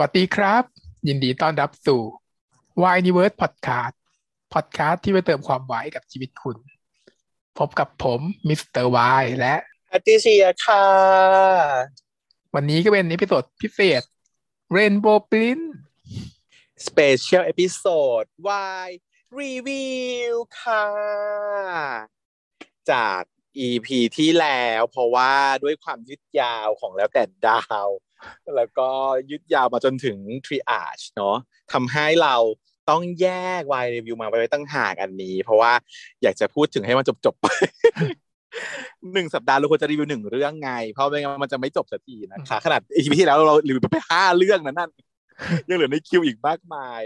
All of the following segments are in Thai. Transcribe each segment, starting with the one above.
วัสดีครับ ยินดีต้อนรับสู่ Why Universe Podcast Podcast ที่ไปเติมความวายกับชีวิตคุณ พบกับผมมิสเตอร์วายและแพตติเซียค่ะ วันนี้ก็เป็นอีพิโซดพิเศษ Rainbow Print special episode Why Review ค่ะ จาก EP ที่แล้ว เพราะว่าด้วยความยืดยาวของแล้วแต่ดาว แล้วก็ยืดยาวมาจนถึง Triage เนาะทำให้เราต้องแยก Why Review มาไว้ตั้งหากอันนี้ เพราะว่าอยากจะพูดถึงให้มันจบๆไปหนึ่งสัปดาห์เราควรจะรีวิวหนึ่งเรื่องไง เพราะไม่งั้นมันจะไม่จบสักทีนะคะขนาด EP ที่แล้วเรารีวิวไปห้าเรื่องนะนั่นยังเหลือในคิวอีกมากมาย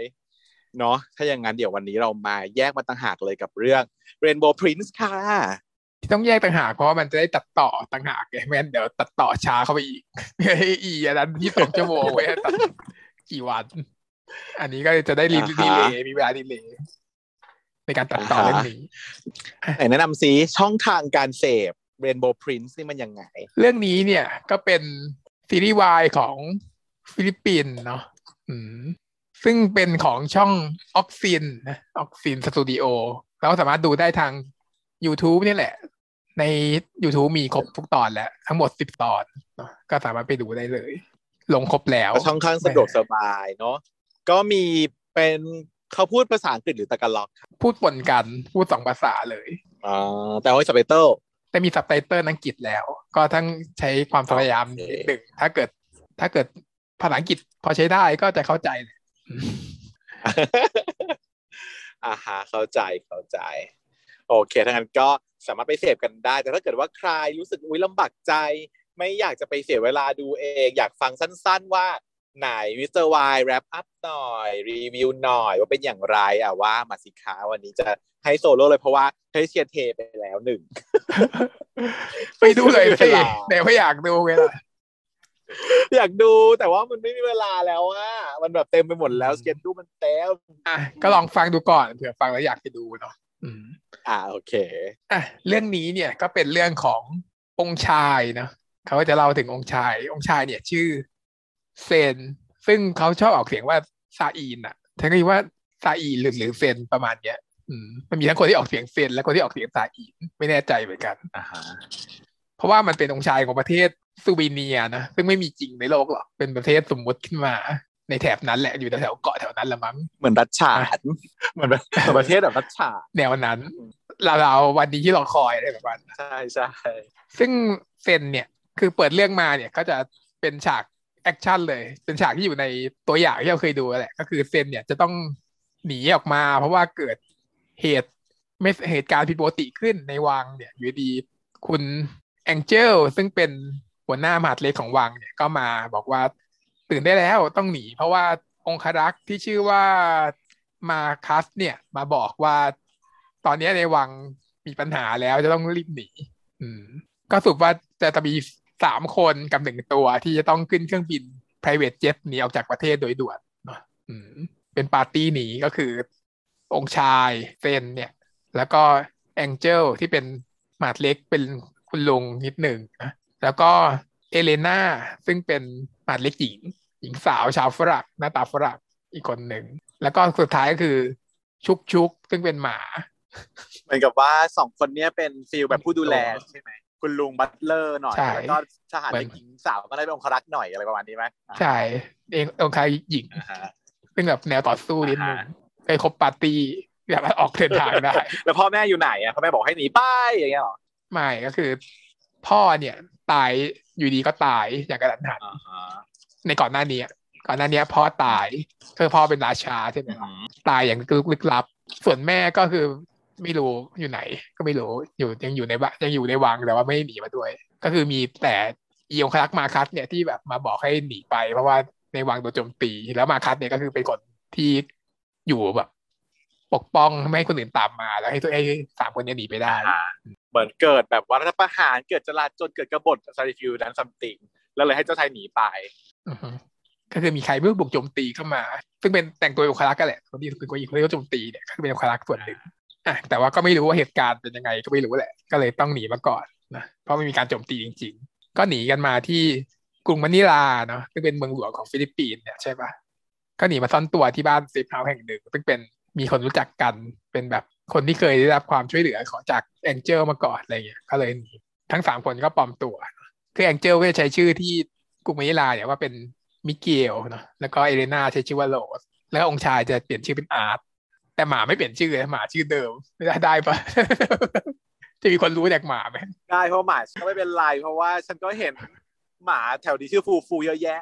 เนาะถ้าอย่างนั้นเดี๋ยววันนี้เรามาแยกมาต่างหากเลยกับเรื่อง Rainbow Prince ค่ะ ที่ต้องแยกต่างหากเพราะว่ามันจะได้ตัดต่อต่างหากไงไม่งั้นเดี๋ยวตัดต่อช้าเข้าไปอีกอีอันนั้นที่สองชั่วโมงไว้ตัดกี่วัน อันนี้ก็จะได้รีอ่าฮะดีเลยมีเวลาดีเลยในการตัดต่ออ่าฮะเรื่องนี้ไหนแนะนำซิช่องทางการเสพ Rainbow Prince นี่มันยังไง เรื่องนี้เนี่ยก็เป็นซีรีส์วายของฟิลิปปินส์เนาะอืมซึ่งเป็นของช่องออกซินนะออกซินสตูดิโอเราสามารถดูได้ทาง YouTube นี่แหละ ใน YouTube มีครบทุกตอนแล้ว ทั้งหมดสิบตอนเนอะก็สามารถไปดูได้เลย ลงครบแล้วก็ช่องข้างสะดวกสบายเนาะก็มีเป็นเขาพูดภาษาอังกฤษหรือตากาล็อกครับพูดปนกันพูดสองภาษาเลยอ่าแต่ว่าสับไตเติลแต่มีซับไตเติลอังกฤษแล้ว ก็ทั้งใช้ความพยายามโอเคนิดหนึ่งถ้าเกิด ถ้าเกิดภาษาอังกฤษพอใช้ได้ก็จะเข้าใจแหละอ่าฮะเข้าใจเข้าใจ โอเคถ้างั้นก็สามารถไปเสพกันได้ แต่ถ้าเกิดว่าใครรู้สึกอุ้ยลำบากใจ ไม่อยากจะไปเสียเวลาดูเอง อยากฟังสั้น ๆ ว่าไหนมิสเตอร์วาย wrap up หน่อย รีวิวหน่อยว่าเป็นอย่างไรอะว่ามาสิคะวันนี้จะให้โซโล่เลยเพราะว่าให้เชียร์เทไปแล้วหนึ่งไปดูเลยไม่สิมีเวลาแต่ไม่อยากดูไงล่ะอยากดูแต่ว่ามันไม่มีเวลาแล้วอะมันแบบเต็มไปหมดแล้วสเกจดูมันเต็มอะก็ลองฟังดูก่อนเผื่อฟังแล้วอยากไปดูเนาะ อืมอ่าโอเคอะเรื่องนี้เนี่ยก็เป็นเรื่องขององค์ชายเนาะเขาก็จะเล่าถึงองค์ชาย องค์ชายเนี่ยชื่อเซน ซึ่งเขาชอบออกเสียงว่าซาอีนอะฉันก็คิดว่าซาอีนหรือหรือเซนประมาณเนี้ย อืมมันมีทั้งคนที่ออกเสียงเซน และคนที่ออกเสียงซาอีนไม่แน่ใจเหมือนกันอ่าฮะเพราะว่ามันเป็นองค์ชายของประเทศซูวีเนียนะซึ่งไม่มีจริงในโลกหรอกเป็นประเทศสมมติขึ้นมา ในแถบนั้นแหละอยู่แถวๆเกาะแถวนั้นละมั้งเหมือนรัชฉานเหมือนแบบเหมือนประเทศแบบรัชฉานแนวนั้นเราวๆวันนี้ที่เราคอยอะไรแบบนั้นใช่ใช่ซึ่งเซนเนี่ยคือเปิดเรื่องมาเนี่ยก็จะเป็นฉากแอคชั่นเลย เป็นฉากที่อยู่ในตัวอย่างที่เราเคยดูแหละ ก็คือเซนเนี่ยจะต้องหนีออกมาเพราะว่าเกิดเหตุไม่เหตุการณ์ผิดปกติขึ้นในวังเนี่ย อยู่ดีคุณแองเจลซึ่งเป็นหัวหน้ามหาดเล็กของวังเนี่ยก็มาบอกว่า ตื่นได้แล้วต้องหนี เพราะว่าองครักษ์ที่ชื่อว่ามาคัสเนี่ย มาบอกว่าตอนนี้ในวังมีปัญหาแล้วจะต้องรีบหนี อืม ก็สุปว่าจะจะมีสามคนกับหนึ่งตัวที่จะต้องขึ้นเครื่องบิน private jet หนีออกจากประเทศโดยด่วนเนอะอืม เป็นปาร์ตี้หนีก็คือ องค์ชายเซนเนี่ย แล้วก็แองเจลที่เป็นหมาดเล็กเป็นคุณลุงนิดหนึ่งนะแล้วก็เอเลนาซึ่งเป็นหมาดเล็กหญิง งสาวชาวฝรั่งหน้าตาฝรั่งอีกคนหนึ่ง แล้วก็สุดท้ายก็คือชุกชุกซึ่งเป็นหมา เหมือนกับว่าสองคนเนี้ยเป็น feel แบบผู้ดูแลใช่ไหมคุณลุง butler หน่อยใช่แล้วก็ทหารเหมือนเด็กหญิงสาวก็ได้เป็นองครักษ์หน่อยอะไรประมาณนี้ไหมอ่าใช่เององค์ชายหญิงอ่าฮะซึ่งแบบแนวต่อสู้นิดนึงอ่าฮะไปครบปาร์ตี้แบบออกเดินทางได้ แล้วพ่อแม่อยู่ไหนอะพ่อแม่บอกให้หนีไปอย่างเงี้ยเหรอไม่ก็คือ พ่อเนี่ย ตายอยู่ดีก็ตายอย่างกระทันหันอ่าฮะ ในก่อนหน้านี้อะก่อนหน้านี้พ่อตายคือพ่อเป็นราชาใช่ไหมอืครับมตายอย่างลึกลับ ส่วนแม่ก็คือไม่รู้อยู่ไหน ก็ไม่รู้อยู่ยังอยู่ในบ้านยังอยู่ในวังแต่ว่าไม่ได้หนีมาด้วย ก็คือมีแต่อีองคลักษ์มาคัสเนี่ยที่แบบมาบอกให้หนีไป เพราะว่าในวังโดนโจมตีแล้วมาคัสเนี่ยก็คือเป็นคนที่อยู่แบบ ปกป้องไม่ให้คนอื่นตามมาแล้วให้ตัวไอ้สามคนเนี้หนีไปได้อ่าเหมือนเกิดแบบว่ารัฐประหารเกิดจลาจลเกิดกบฏซาริฟิวนั้นซัมติงแล้วเลยให้เจ้าชายหนีไปอือฮึ ก็คือมีใครเมื่อบุกโจมตีเข้ามา ซึ่งเป็นแต่งตัวองครักษ์ก็แหละคนที่คือคนอีกคนที่โจมตีเนี่ยก็คือเป็นองครักษ์ส่วนหนึ่งอะแต่ว่าก็ไม่รู้ว่าเหตุการณ์เป็นยังไงก็ไม่รู้แหละ ก็เลยต้องหนีมาก่อนนะเพราะไม่มีการโจมตีจริง ๆ ก็หนีกันมาที่กรุงมะนิลาเนาะซึ่งเป็นเมืองหลวงของฟิลิปปินส์เนี่ยใช่ปะก็หนีมาซ่อนตัวที่บ้าน safe house แห่งหนึ่ง ซึ่งเป็นมีคนรู้จักกันเป็นแบบคนที่เคยได้รับความช่วยเหลือของจากแองเจิลมาก่อนอะไรเงี้ยก็เลยหนีทั้งสามคนก็ปลอมตัว คือแองเจิลก็จะใช้ชื่อที่ กรุงมะนิลาเนี่ยว่าเป็นมิเกลเนาะแล้วก็เอเลนาใช้ชื่อว่าโรสแล้วองค์ชายจะเปลี่ยนชื่อเป็นอาร์ตแต่หมาไม่เปลี่ยนชื่อเลยหมาชื่อเดิมไม่ได้ได้ปะจะมีคนรู้จากหมาไหมได้เพราะหมาฉันก็ไม่เป็นไรเพราะว่าฉันก็เห็นหมาแถวนี้ชื่อฟูฟูเยอะแยะ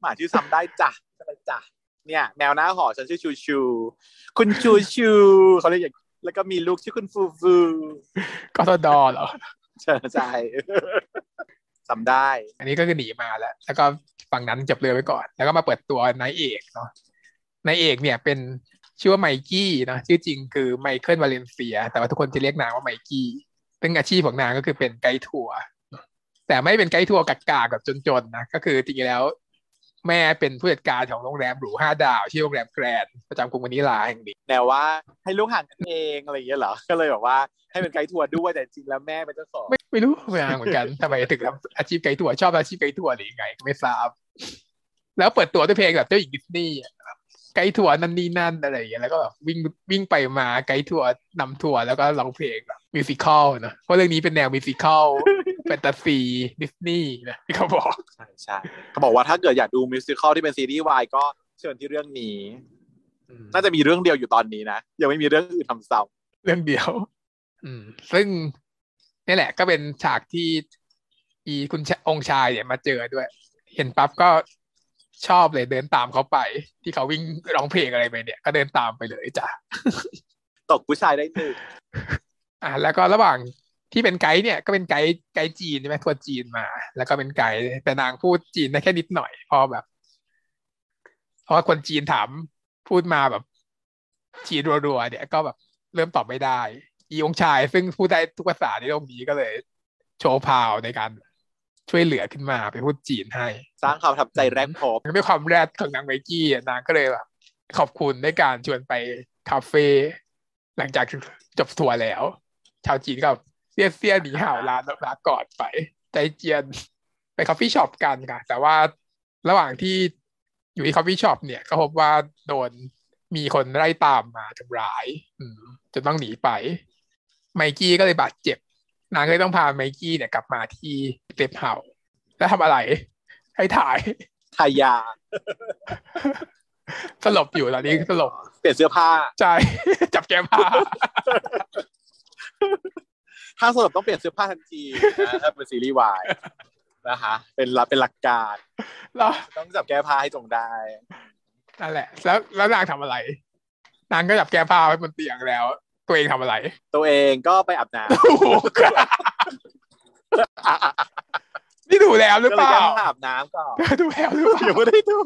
หมาชื่อซ้ำได้จ้ะอะไรจ้ะเนี่ยแมวหน้าหอฉันชื่อชูชู คุณชูชูเขาเรียกอย่างแล้วก็มีลูกชื่อคุณฟูฟูก็ทดอเหรอ ใช่ใช่จำได้ อันนี้ก็คือหนีมาแล้ว แล้วก็ฝั่งนั้นจับเรือไว้ก่อน แล้วก็มาเปิดตัวนายเอกเนาะนายเอกเนี่ยเป็นชื่อว่าไมกี้นะชื่อจริงคือไมเคิลวาเลนเซีย แต่ว่าทุกคนจะเรียกนางว่าไมกี้ซึ่งอาชีพของนางก็คือเป็นไกด์ทัวร์แต่ไม่เป็นไกด์ทัวร์กากๆแบบจนๆนะก็คือจริงๆแล้ว แม่เป็นผู้จัดการของโรงแรมหรูห้าดาวชื่อโรงแรมแกรนด์ประจำกรุงมะนิลาแห่งนี้แนวว่าให้ลูกห่างกันเองอะไรอย่างเงี้ยเหรอ ก็เลยแบบว่าให้เป็นไกด์ทัวร์ด้วยแต่จริงแล้วแม่เป็นเจ้าของไม่ไม่รู้ไม่เหมือนกันทำไมถึงทำอาชีพไกด์ทัวร์ชอบอาชีพไกด์ทัวร์หรือยังไงก็ไม่ทราบ แล้วเปิดตัวด้วยเพลงแบบเจ้าหญิงดิสนีย์อะแบบไกด์ทัวร์นั่นนี่นั่นอะไรอย่างเงี้ยแล้วก็แบบวิ่งวิ่งไปมาไกด์ทัวร์นำทัวร์แล้วก็ร้องเพลงแบบ musical เนอะเพราะเรื่องนี้เป็นแนว musical แฟนตาซีดิสนีย์นะที่เขาบอกใช่ใช่เขาบอกว่าถ้าเกิดอยากดูมิวสิควลที่เป็นซีรีส์วายก็เชิญที่เรื่องนี้ น่าจะมีเรื่องเดียวอยู่ตอนนี้นะ ยังไม่มีเรื่องอื่นทำซ้เรื่องเดียว อืม ซึ่งนี่แหละ ก็เป็นฉากที่ อีคุณชองค์ชายเนี่ยมาเจอด้วย เห็นปั๊บก็ชอบเลยเดินตามเขาไป ที่เขาวิ่งร้องเพลงอะไรไปเนี่ย ก็เดินตามไปเลยจ้ะำตกผู้ชายได้หนึ่งอะแล้วก็ระหว่าง ที่เป็นไกด์เนี่ยก็เป็นไกด์ไกด์จีนใช่ไหมทัวร์จีนมา แล้วก็เป็นไกด์แต่นางพูดจีนได้แค่นิดหน่อย พอแบบเพราะว่าคนจีนถามพูดมาแบบ จีนรัวๆเนี่ยก็แบบเริ่มตอบไม่ได้ อีองค์ชาย ซึ่งพูดได้ทุกภาษาในโลกนี้ก็เลย โชว์พาวในการช่วยเหลือขึ้นมาไปพูดจีนให้ สร้างความประทับใจแรกพบด้วยความแรดของนางไมกี้อะนางก็เลยแบบขอบคุณในการชวนไปคาเฟ่หลังจากจบทัวร์แล้ว ชาวจีนก็ 谢谢你好 ลาลาก่อนไป 再见 ไป coffee shop กันค่ะ แต่ว่าระหว่างที่อยู่ที่ coffee shop เนี่ย ก็พบว่าโดนมีคนไล่ตามมาทำร้ายอืมจนต้องหนีไป ไมกี้ก็เลยบาดเจ็บ นางก็เลยต้องพาไมกี้เนี่ยกลับมาที่ safe house แล้วทำอะไร ให้ถ่ายทายาสลบอยู่ตอนนี้สลบเปลี่ยนเสื้อผ้าใจจับแก้ผ้า ถ้าสรุปต้องเปลี่ยนเสื้อผ้าทันทีนะถ้าเป็นซีรีส์วายนะคะเป็นหลักเป็นหลักการแล้วต้องจับแก้ผ้าให้ตรงได้นั่นแหละ แล้วแล้วนางทำอะไร นางก็จับแก้ผ้าไว้บนเตียงแล้ว ตัวเองทำอะไร ตัวเองก็ไปอาบน้โอ้โหำนี่ดูแล้วหรือก็เปเลยล่าแค่อาบน้ำก่อนดูแล้วหรือเปล่ายังไม่ได้ดู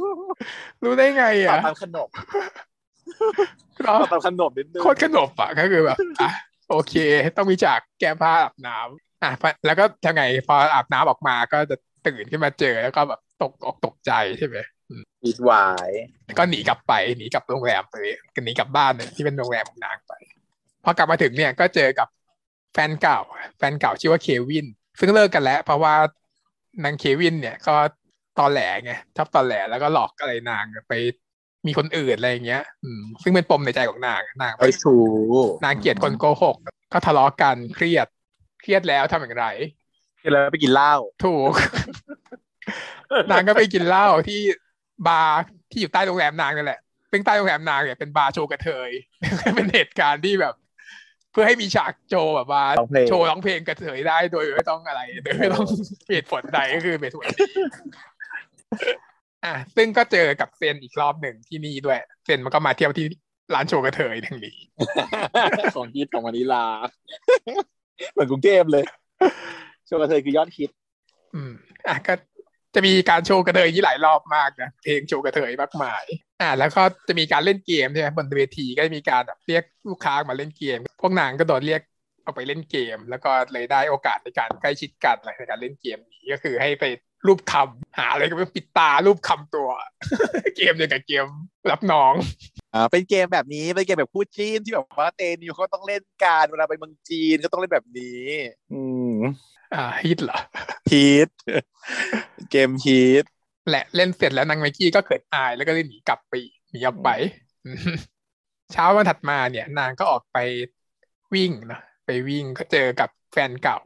รู้ได้ไงตอบอะตามขนมเนาะตอบตามขนมนิดนึงโคตรขนบอะก็คือแบบอะ โอเค ต้องมีจากแก้ผ้าอาบน้ำอะพอแล้วก็ทำไงพออาบน้ำออกมาก็จะตื่นขึ้นมาเจอแล้วก็แบบตกอกตกใจใช่ไหมอีดวายแล้วก็หนีกลับไปหนีกลับโรงแรมไปหนีกลับบ้านเนี่ยที่เป็นโรงแรมของนางไปพอกลับมาถึงเนี่ยก็เจอกับแฟนเก่า แฟนเก่าชื่อว่าเควิน ซึ่งเลิกกันแล้ว เพราะว่านางเควินเนี่ยก็ตอแหลไงชอบตอแหลแล้วก็หลอกอะไรนางไป มีคนอื่นอะไรอย่างเงี้ย อืม ซึ่งเป็นปมในใจของนางนางไอ issue นางเกลียดคนโกหก ก็ทะเลาะกันเครียด เครียดแล้วทำอย่างไรแล้วไปกินเหล้าถูก นางก็ไปกินเหล้าที่บาร์ที่อยู่ใต้โรงแรมนางนั่นแหละซึ่งใต้โรงแรมนางเนี่ยเป็นบาร์โชว์กระเทยเป็นเหตุการณ์ที่แบบ เพื่อให้มีฉากโชว์แบบว่าร้องเพลงโชว์ร้องเพลงกระเทยได้โดยไม่ต้องอะไรโดยไม่ต้องเหตุผลใดก็คือเหตุผลนี้ อะซึ่งก็เจอกับเซนอีกรอบหนึ่งที่นี่ด้วย เซนมันก็มาเที่ยวที่ร้านโชว์กระเทยทางนี้ ของฮิตของวานิลา เหมือนกรุงเทพเลย โชว์กระเทยคือยอดฮิต อืม อะก็จะมีการโชว์กระเทยที่หลายรอบมากนะเพลงโชว์กระเทยมากมาย อ่า แล้วก็จะมีการเล่นเกมใช่ไหมบนเวทีก็จะมีการแบบเรียกลูกค้ามาเล่นเกม พวกนางก็โดนเรียกเอาไปเล่นเกม แล้วก็เลยได้โอกาสในการใกล้ชิดกันอะไรในการเล่นเกมนี้ก็คือให้ไป รูปคำหาอะไรก็ไม่ปิดตารูปคำตัว เกมเดียวกับเกมรับน้องอ่าเป็นเกมแบบนี้เป็นเกมแบบคู่จีนที่แบบว่าเตนิวเขาต้องเล่นการเวลาไปเมืองจีนก็ต้องเล่นแบบนี้ อืมอ่าฮิตเหรอฮีทเกมฮีทแหละเล่นเสร็จแล้วนางไมกี้ก็เกิดอายแล้วก็เลยหนีกลับไปหนีออกไป เช้าวันถัดมาเนี่ย นางก็ออกไปวิ่งนะไปวิ่งก็เจอกับแฟนเก่า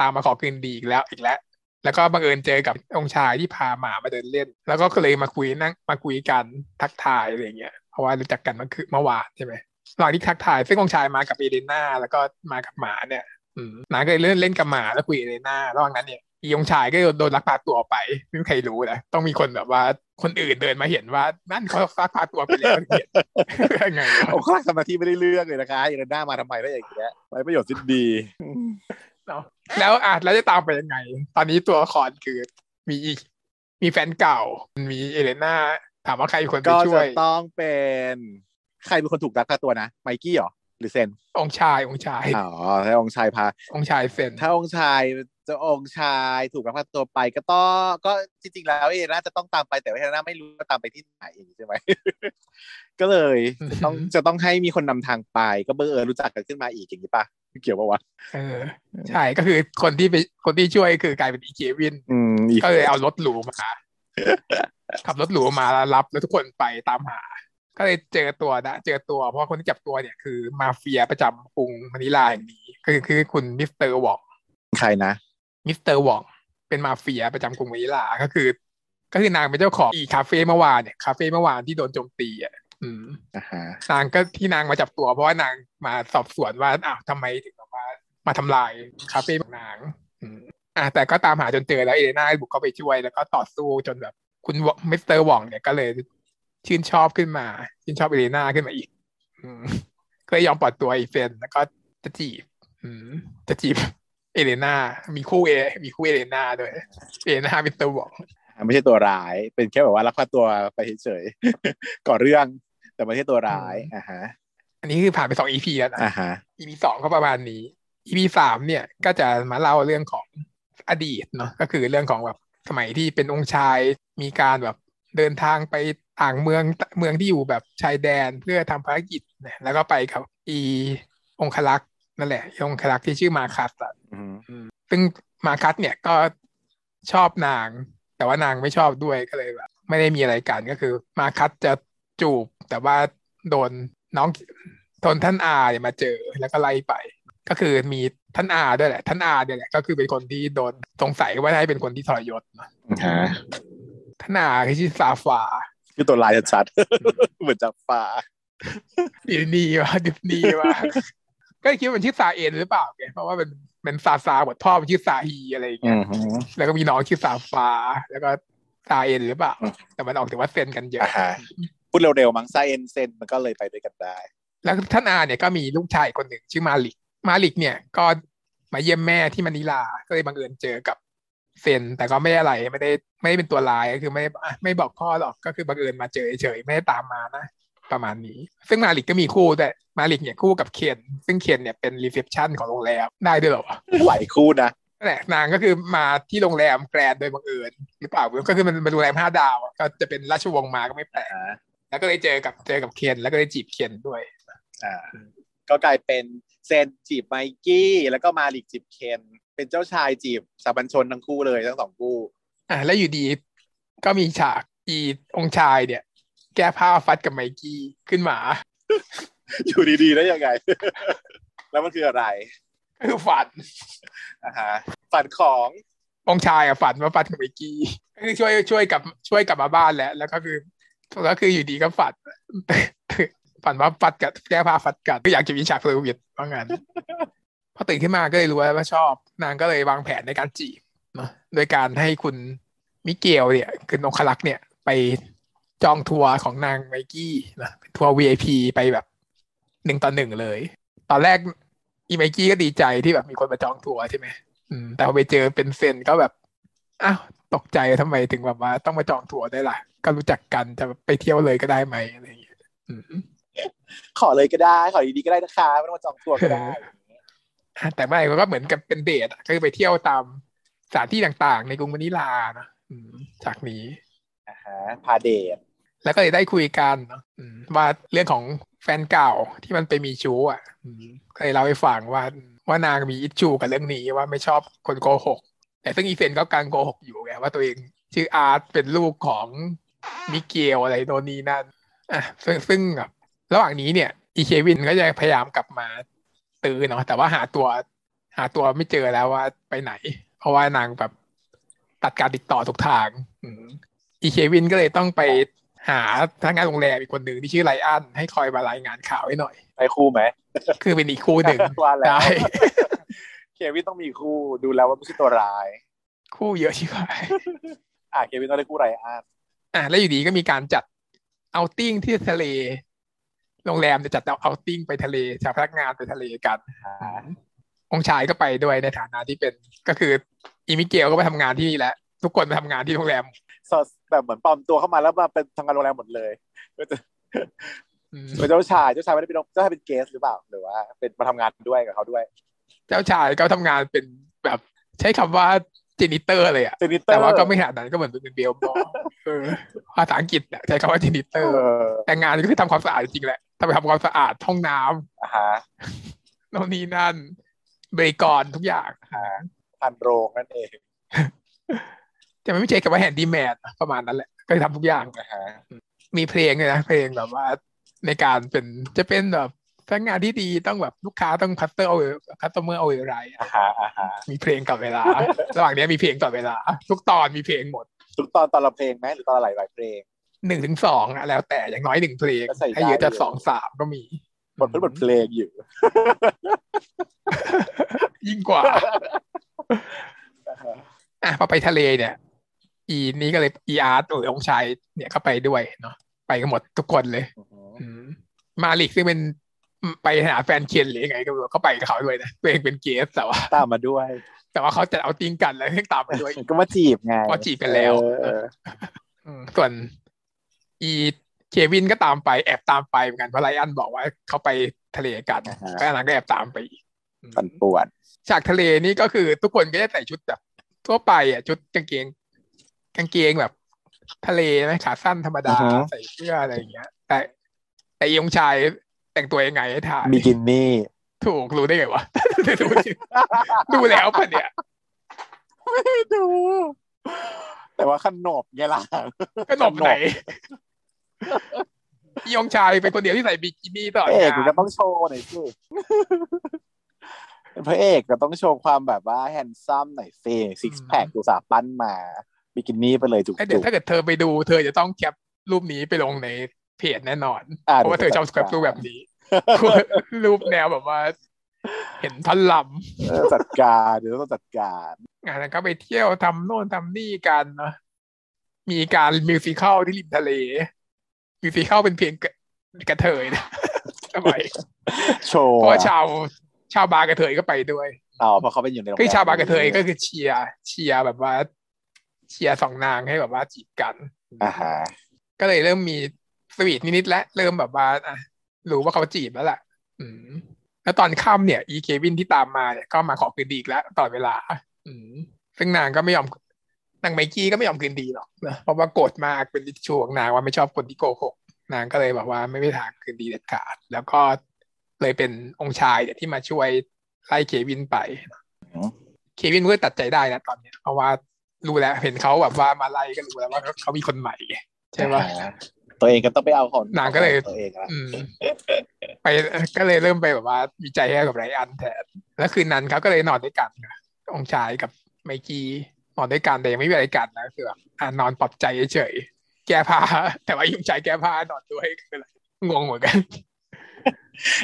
ตามมาขอคืนดีอีกแล้วอีกแล้ว แล้วก็บังเอิญเจอกับองค์ชายที่พาหมามาเดินเล่น แล้วก็เลยมาคุยนั่งมาคุยกันทักทายอะไรเงี้ยเพราะว่ารู้จักกันเมื่อคือเมื่อวานใช่ไหมระหว่างที่ทักทายซึ่งองค์ชายมากับเอเดน่าแล้วก็มากับหมาเนี่ยอืมนางก็เลยเล่นเล่นกับหมาแล้วคุยกับเอเดน่าระหว่างนั้นเนี่ยอีองค์ชายก็โดนลักพาตัวออกไปไม่มีใครรู้นะต้องมีคนแบบว่าคนอื่นเดินมาเห็นว่านั่นเขาลักพาตัวไปแล้วถึงเห็นยังไงวะโอ้คลาสมาธิไม่ได้เรื่องเลยนะคะอย่างหน้ามาทำไมได้อย่างเงี้ยไว้ประโยชน์สิ้นดีเนาะ แล้วอะแล้วจะตามไปยังไง ตอนนี้ตัวละครคือมีมีแฟนเก่า มีเอเลน่าถามว่าใครเป็นคนไปก็ช่วจะยต้องเป็นใครเป็นคนถูกลักพาตัวนะ ไมกี้เหรอ หรือเซน องค์ชาย องค์ชาย อ๋อถ้าองค์ชายพา องค์ชายเซน ถ้าองค์ชายจะองค์ชายถูกลักพาตัวไปก็ต้องก็จริง ๆ แล้วเอน่าจะต้องตามไปแต่ว่าเอน่าไม่รู้ว่าตามไปที่ไหนใช่ไหม ก็เลยจะต้องจะต้องให้มีคนนำทางไป ก็เบอร์เออรู้จักกันขึ้นมาอีกอย่างนี้ปะ เกี่ยวปะวะเออ ใช่ก็คือคนที่ไปคนที่ช่วยคือกลายเป็นอีเควินอืมอีกก็เลยเอารถหรูมาขับรถหรูมาแล้วรับแล้วทุกคนไปตามหา ก็เลยเจอตัวนะเจอตัว เพราะว่าคนที่จับตัวเนี่ยคือมาเฟียประจำกรุงมะนิลาแห่งนี้ก็คือคือคุณมิสเตอร์วองใครนะมิสเตอร์วองเป็นมาเฟียประจำกรุงมะนิลาก็คือ ก็คือนางเป็นเจ้าของอีคาเฟ่เมื่อวานเนี่ยคาเฟ่เมื่อวานที่โดนโจมตีอะ อืมอ่าฮะนางก็ที่นางมาจับตัว เพราะว่านางมาสอบสวนว่าอ้าวทำไมถึงแบบว่ามาทำลายคาเฟ่ของนางอืมอะแต่ก็ตามหาจนเจอแล้วเอเลน่าบุกเข้าไปช่วยแล้วก็ต่อสู้จนแบบคุณมิสเตอร์หว่องเนี่ยก็เลยชื่นชอบขึ้นมา ชื่นชอบเอเลน่าขึ้นมาอีกอืมก็เลยยอมปล่อยตัวอีเฟนแล้วก็จะจีบอืมจะจีบเอเลน่ามีคู่เอ มีคู่เอเลน่าด้วยเอเลน่ามิสเตอร์หว่องไม่ใช่ตัวร้าย เป็นแค่แบบว่าลักพาตัวไปเฉยๆก่อเรื่อง แต่ไม่ใช่ตัวร้ายอ่าฮะอันนี้คือผ่านไปสอง EP แล้วนะอ่าฮะ EP สองก็ประมาณนี้ EP สามเนี่ยก็จะมาเล่าเรื่องของอดีตเนาะก็คือเรื่องของแบบสมัยที่เป็นองค์ชายมีการแบบเดินทางไปต่างเมืองเมืองที่อยู่แบบชายแดนเพื่อทำภารกิจเนี่ยแล้วก็ไปกับอีองคลักษ์นั่นแหละอีองคลักษ์ที่ชื่อมาคัสอะอืมซึ่งมาคัสเนี่ยก็ชอบนาง แต่ว่านางไม่ชอบด้วยก็เลยแบบไม่ได้มีอะไรกันก็คือ มาคัสจะจูบ แต่ว่าโดนน้องโดนท่านอาเนี่ยมาเจอแล้วก็ไล่ไป ก็คือมีท่านอาด้วยแหละ ท่านอาเนี่ยแหละก็คือเป็นคนที่โดนสงสัยว่าได้เป็นคนที่ทรยศเนอะอ่าฮะท่านอาคือชื่อซาฟาคือตัวลายชัดๆเหมือนจับฟ้าดิสนีย์ว่ะดิสนีย์ว่ะก็คิดว่ามันชื่อซาเอ็นหรือเปล่าแกเพราะว่าเป็นเป็นซาซาบทพ่อมันชื่อซาฮีอะไรอย่างเงี้ยแล้วก็มีน้องชื่อซาฟา แล้วก็ซาเอ็นหรือเปล่าอืมแต่มันออกถึงว่าเซนกันเยอะอ่าฮะ พูดเร็วๆมั้งไซเอนเซนมันก็เลยไปด้วยกันได้ แล้วท่านอาเนี่ยก็มีลูกชายคนหนึ่งชื่อมาลิก มาลิกเนี่ยก็มาเยี่ยมแม่ที่มะนิลา ก็เลยบังเอิญเจอกับเซนแต่ก็ไม่ได้อะไรไม่ได้ไม่ได้เป็นตัวร้ายก็คือไม่อะไม่บอกพ่อหรอกก็คือบังเอิญมาเจอเฉยๆไม่ได้ตามมานะประมาณนี้ ซึ่งมาลิกก็มีคู่แต่มาลิกเนี่ยคู่กับเคนซึ่งเคนเนี่ยเป็น reception ของโรงแรมได้ด้วยเหรอวะไหวคู่นะนั่นแหละนางก็คือมาที่โรงแรมแกรนด์โดยบังเอิญหรือเปล่าก็คือมันเป็นโรงแรมห้าดาวอะก็จะเป็นราชวงศ์มาก็ไม่แปลกอ่า แล้วก็เลยเจอกับเจอกับเคนแล้วก็เลยจีบเคนด้วย อ่า ก็กลายเป็นเซนจีบไมกี้ แล้วก็มาลิกจีบเคน เป็นเจ้าชายจีบสาบัญชนทั้งคู่เลยทั้งสองคู่ อ่า แล้วอยู่ดีก็มีฉากอีองค์ชายเนี่ย แก้ผ้าฟัดกับไมกี้ขึ้นมา อยู่ดีๆแล้วยังไง แล้วมันคืออะไรก็คือฝันอ่าฮะฝันขององค์ชายอะฝันว่าฟัดกับไมกี้ก็คือช่วยช่วยกลับช่วยกลับมาบ้านแล้ว แล้วก็คือ แล้วคืออยู่ดีก็ฝันฝันว่าฟัดกับแก้ผ้าฟัดกันก็อยากจะมีฉากเซอร์วิสว่างั้นพอตื่นขึ้นมาก็เลยรู้ว่าชอบ นางก็เลยวางแผนในการจีบนะโดยการให้คุณมิเกลเนี่ย คือนงคลักษ์เนี่ย ไปจองทัวร์ของนางไมกี้นะเป็นทัวร์ VIP ไปแบบหนึ่งต่อหนึ่งเลย ตอนแรกอีไมกี้ก็ดีใจที่แบบมีคนมาจองทัวร์ใช่ไหมอืมแต่พอไปเจอเป็นเซนก็แบบอ้าวตกใจทำไมถึงแบบว่าต้องมาจองทัวร์ได้ล่ะ ก็รู้จักกันจะไปเที่ยวเลยก็ได้ไหมอะไรอย่างเงี้ยอืมขอเลยก็ได้ ขอดีๆก็ได้นะคะไม่ต้องมาจองตัวก็ได้อะแต่ไม่ก็เหมือนกับเป็นเดทอะก็คือไปเที่ยวตามสถานที่ต่างๆ ในกรุงมะนิลานะอืมจากนี้อ่าฮะพาเดทแล้วก็เลยได้คุยกันเนาะอืมว่าเรื่องของแฟนเก่าที่มันไปมีชู้อะอืมก็เลยเล่าให้ฟังว่าว่านางมี issue กับเรื่องนี้ว่าไม่ชอบคนโกหก แต่ซึ่งอีเฟนก็กำลังโกหกอยู่ไงว่าตัวเองชื่ออาร์ตเป็นลูกของ มิเกลอะไรโน่นนี่นั่นอะซึ่งซึ่งแบบระหว่างนี้เนี่ยอีเควินก็จะพยายามกลับมาตื้อเนาะแต่ว่าหาตัวหาตัวไม่เจอแล้วว่าไปไหน เพราะว่านางแบบตัดการติดต่อทุกทางอืมอีเควินก็เลยต้องไปหาพนักงานโรงแรมอีกคนหนึ่งที่ชื่อไรอันให้คอยมารายงานข่าวให้หน่อยได้คู่ไหมคือเป็นอีกคู่หนึ่งว่าแล้วได้เควินต้องมีคู่ดูแล้วว่าไม่ใช่ตัวร้าย คู่เยอะชิบหายอะเควินต้องได้คู่ไรอัน อะแล้วอยู่ดีก็มีการจัด outing ที่ทะเล โรงแรมจะจัด outing ไปทะเลชาวพนักงานไปทะเลกันอ่าองค์ชายก็ไปด้วยในฐานะที่เป็นก็คืออีมิเกลก็ไปทำงานที่นี่แหละ ทุกคนไปทำงานที่โรงแรมสดแบบเหมือนปลอมตัวเข้ามาแล้วมาเป็นทำงานโรงแรมหมดเลยก็จะอืมเป็นเจ้าชายเจ้าชายไม่ได้เป็นเจ้าชายเป็น guest หรือเปล่าหรือว่า เป็นมาทำงานด้วยกับเขาด้วย เจ้าชายก็ทำงานเป็นแบบใช้คำว่า janitor เลยอะ janitor แต่ว่าก็ไม่ขนาดนั้นก็เหมือนเป็น bellboyเออภาษาอังกฤษอะใช้คำว่า janitor เออแต่งานก็คือทำความสะอาดจริงแหละทำไปทำความสะอาดห้องน้ำอ่าฮะโน่นนี่นั่นบริกรทุกอย่างภารโรงนั่นเองแต่มันไม่ใช่คำว่า handyman ประมาณนั้นแหละ ก็ทำทุกอย่างนะฮะมีเพลงเลยนะเพลงแบบว่าในการเป็นจะเป็นแบบ พนักงานที่ดีต้องแบบลูกค้าต้อง customer เอา customer เอาไรอ่าฮะอ่าฮะมีเพลงต่อเวลา ระหว่างเนี้ยมีเพลงต่อเวลา ทุกตอนมีเพลงหมด ทุกตอนตอนละเพลงไหมหรือตอนละหลายหลายเพลงหนึ่งถึงสองอะแล้วแต่อย่างน้อยหนึ่งเพลงก็ใส่ได้ถ้าเยอะจะเลยสองสามก็มีบทเพื่อนบทเพลงอยู่ ยิ่งกว่าอะพอไปทะเลเนี่ย อีนี้ก็เลยอีอาร์ตหรือองค์ชายเนี่ยก็ไปด้วยเนาะไปกันหมดทุกคนเลยอืมมาลิกซึ่งเป็น ไปหาแฟนเคนหรือยังไงก็ไม่รู้เขาไปกับเขาด้วยนะตัวเองเป็น guest แต่ว่าตามมาด้วย แต่ว่าเขาจะ outing กันแล้วให้ตามไปด้วยก็มาจีบไงพอจีบกันแล้วเอออืมส่วนอีเควินก็ตามไปแอบตามไปเหมือนกันเพราะไลอันบอกว่าเขาไปทะเลกันก็อันนั้นก็แอบตามไปอีกอืมปั่นป่วนฉากทะเลนี่ก็คือทุกคนก็จะใส่ชุดแบบทั่วไปอะชุดกางเกง กางเกงแบบ ทะเลนะขาสั้นธรรมดาใส่เสื้ออะไรอย่างเงี้ย แต่แต่อีองค์ชาย แต่งตัวยังไงให้ทายบิกินี่ถูกรู้ได้ไงวะรู้จริงดูแล้วปะเนี่ยไม่ดู แต่ว่าขนบไงล่ะขนบไหนอีองค์ชายเป็นคนเดียวที่ใส่บิกินี่ตลอดพระเอกงาก็นต้องโชว์หน่อยสิเป็นพระเอกก็ต้องโชว์ความแบบว่า handsome หน่อยสิ six pack อุตส่าห์ปั้นมาบิกินี่ไปเลยจุกเอ้ยเดี๋ยวถ้าเกิดเธอไปดู เธอจะต้อง cap รูปนี้ไปลงในเพจแน่นอนๆอ่เพราะว่าเธอชอบสครับรูปแบบนี้ รูปแนวแบบว่า เห็นท่อนลเออจัดการเดี๋ยวต้องจัดการำงานนั้นก็ไปเที่ยวทำโน่นทำนี่กันเนอะมีการ musical ที่ริมทะเล musical เป็นเพลงกระกระเทยนะทำไมโชว์เพราะว่าชาวชาวบาร์กระเทยก็ไปด้วยอ๋อเพราะเขาเป็นอยู่ในโรงแรมคือชาวบาร์กระเทยก็คือเชียร์เชียร์แบบว่า เชียร์สองนางให้แบบว่าจีบกันอ่าฮะก็เลยเริ่มมีสวีทนิดๆและเริ่มแบบว่าอะ รู้ว่าเขาจีบแล้วล่ะอืม แล้วตอนค่ำเนี่ย อีเควินที่ตามมาเนี่ยก็มาขอคืนดีอีกแล้วตลอดเวลา อืม ซึ่งนางก็ไม่ยอมนางไมกี้ก็ไม่ยอมคืนดีหรอกนะเพราะว่าโกรธมากเป็นทิชชูของนางว่าไม่ชอบคนที่โกหกนางก็เลยบอกว่าไม่มีทางคืนดีเด็ดขาด แล้วก็เลยเป็นองค์ชายเนี่ยที่มาช่วยไล่เควินไปเควินก็ตัดใจได้นะตอนเนี้ยเพราะว่ารู้แล้วเห็นเขาแบบว่ามาไล่ก็รู้แล้วว่าเขามีคนใหม่ใช่ปะอ่า ตัวเองก็ต้องไปเอาของนางก็เลยตัวเองละอืมไปก็เลยเริ่มไปแบบว่ามีใจให้กับไรอันแทนแล้วคืนนั้นเขาก็เลยนอนด้วยกันค่ะองค์ชายกับไมกี้นอนด้วยกันแต่ยังไม่มีอะไรกันนะคือแบบอ่านอนปลอบใจเฉยๆแก้ผ้าแต่ว่ายุงชายแก้ผ้านอนด้วยคืออะไรงงเหมือนกัน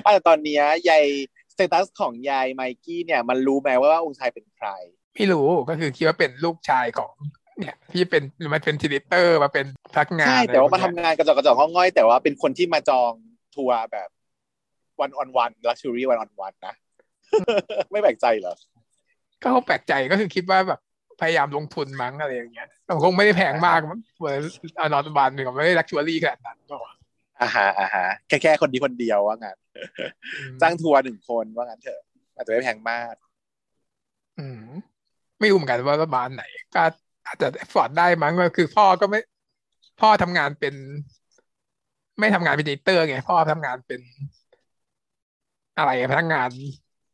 อะแต่ตอนเนี้ยยาย status ของยายไมกี้เนี่ย มันรู้ไหมว่าองค์ชายเป็นใคร ไม่รู้ก็คือคิดว่าเป็นลูกชายของ เนี่ยที่เป็นมันเป็น janitor มาเป็นพนักงานใช่อะไรแต่ว่ามาพทำกเนี้ยงานกระจอกกระจอกง่อยๆแต่ว่าเป็นคนที่มาจองทัวร์แบบ one on one luxury one on one นะ ไม่แปลกใจเหรอ ก็แปลกใจก็คือคิดว่าแบบพยายามลงทุนมั้งอะไรอย่างเงี้ยแต่คงไม่ได้แพงมากมั้งเหมือน one on one หนึ่งไม่ได้ luxury ขนาดนั้นก็อ่าฮะอ่าฮะแค่แค่คนดีคนเดียวว่างั้นจ้างทัวร์หนึ่งคนว่างั้นเถอะอาจจะไม่แพงมาก อืมไม่รู้เหมือนกันว่ารัฐบาลไหนก็ อาจจะ afford ได้มั้งก็คือพ่อก็ไม่ พ่อทำงานเป็น ไม่ทำงานเป็น janitor ไง พ่อทำงานเป็น อะไรพนักงาน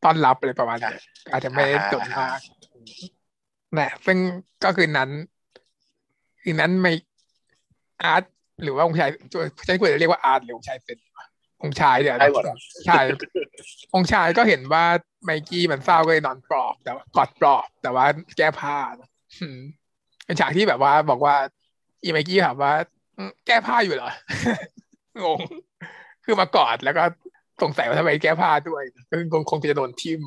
ต้อนรับอะไรประมาณนี้อาจจะไม่ได้จนมากนะซึ่งก็คือนั้นคือนั้นไม่อาร์ตหรือว่าองค์ชายฉันควรจะเรียกว่าอาร์ตหรือองค์ชายเป็นองค์ชายเนี่ยใช่หมดใช่องค์ชายก็เห็นว่าไมกี้มันเศร้าก็เลยนอนปลอบ แต่ว่ากอดปลอบ แต่ว่าแก้ผ้าอืม เป็นฉากที่แบบว่าบอกว่า อีไมกี้ถามว่าแก้ผ้าอยู่เหรองงคือมากอดแล้วก็สงสัยว่าทำไมแก้ผ้าด้วยก็คงคงจะโดนทิม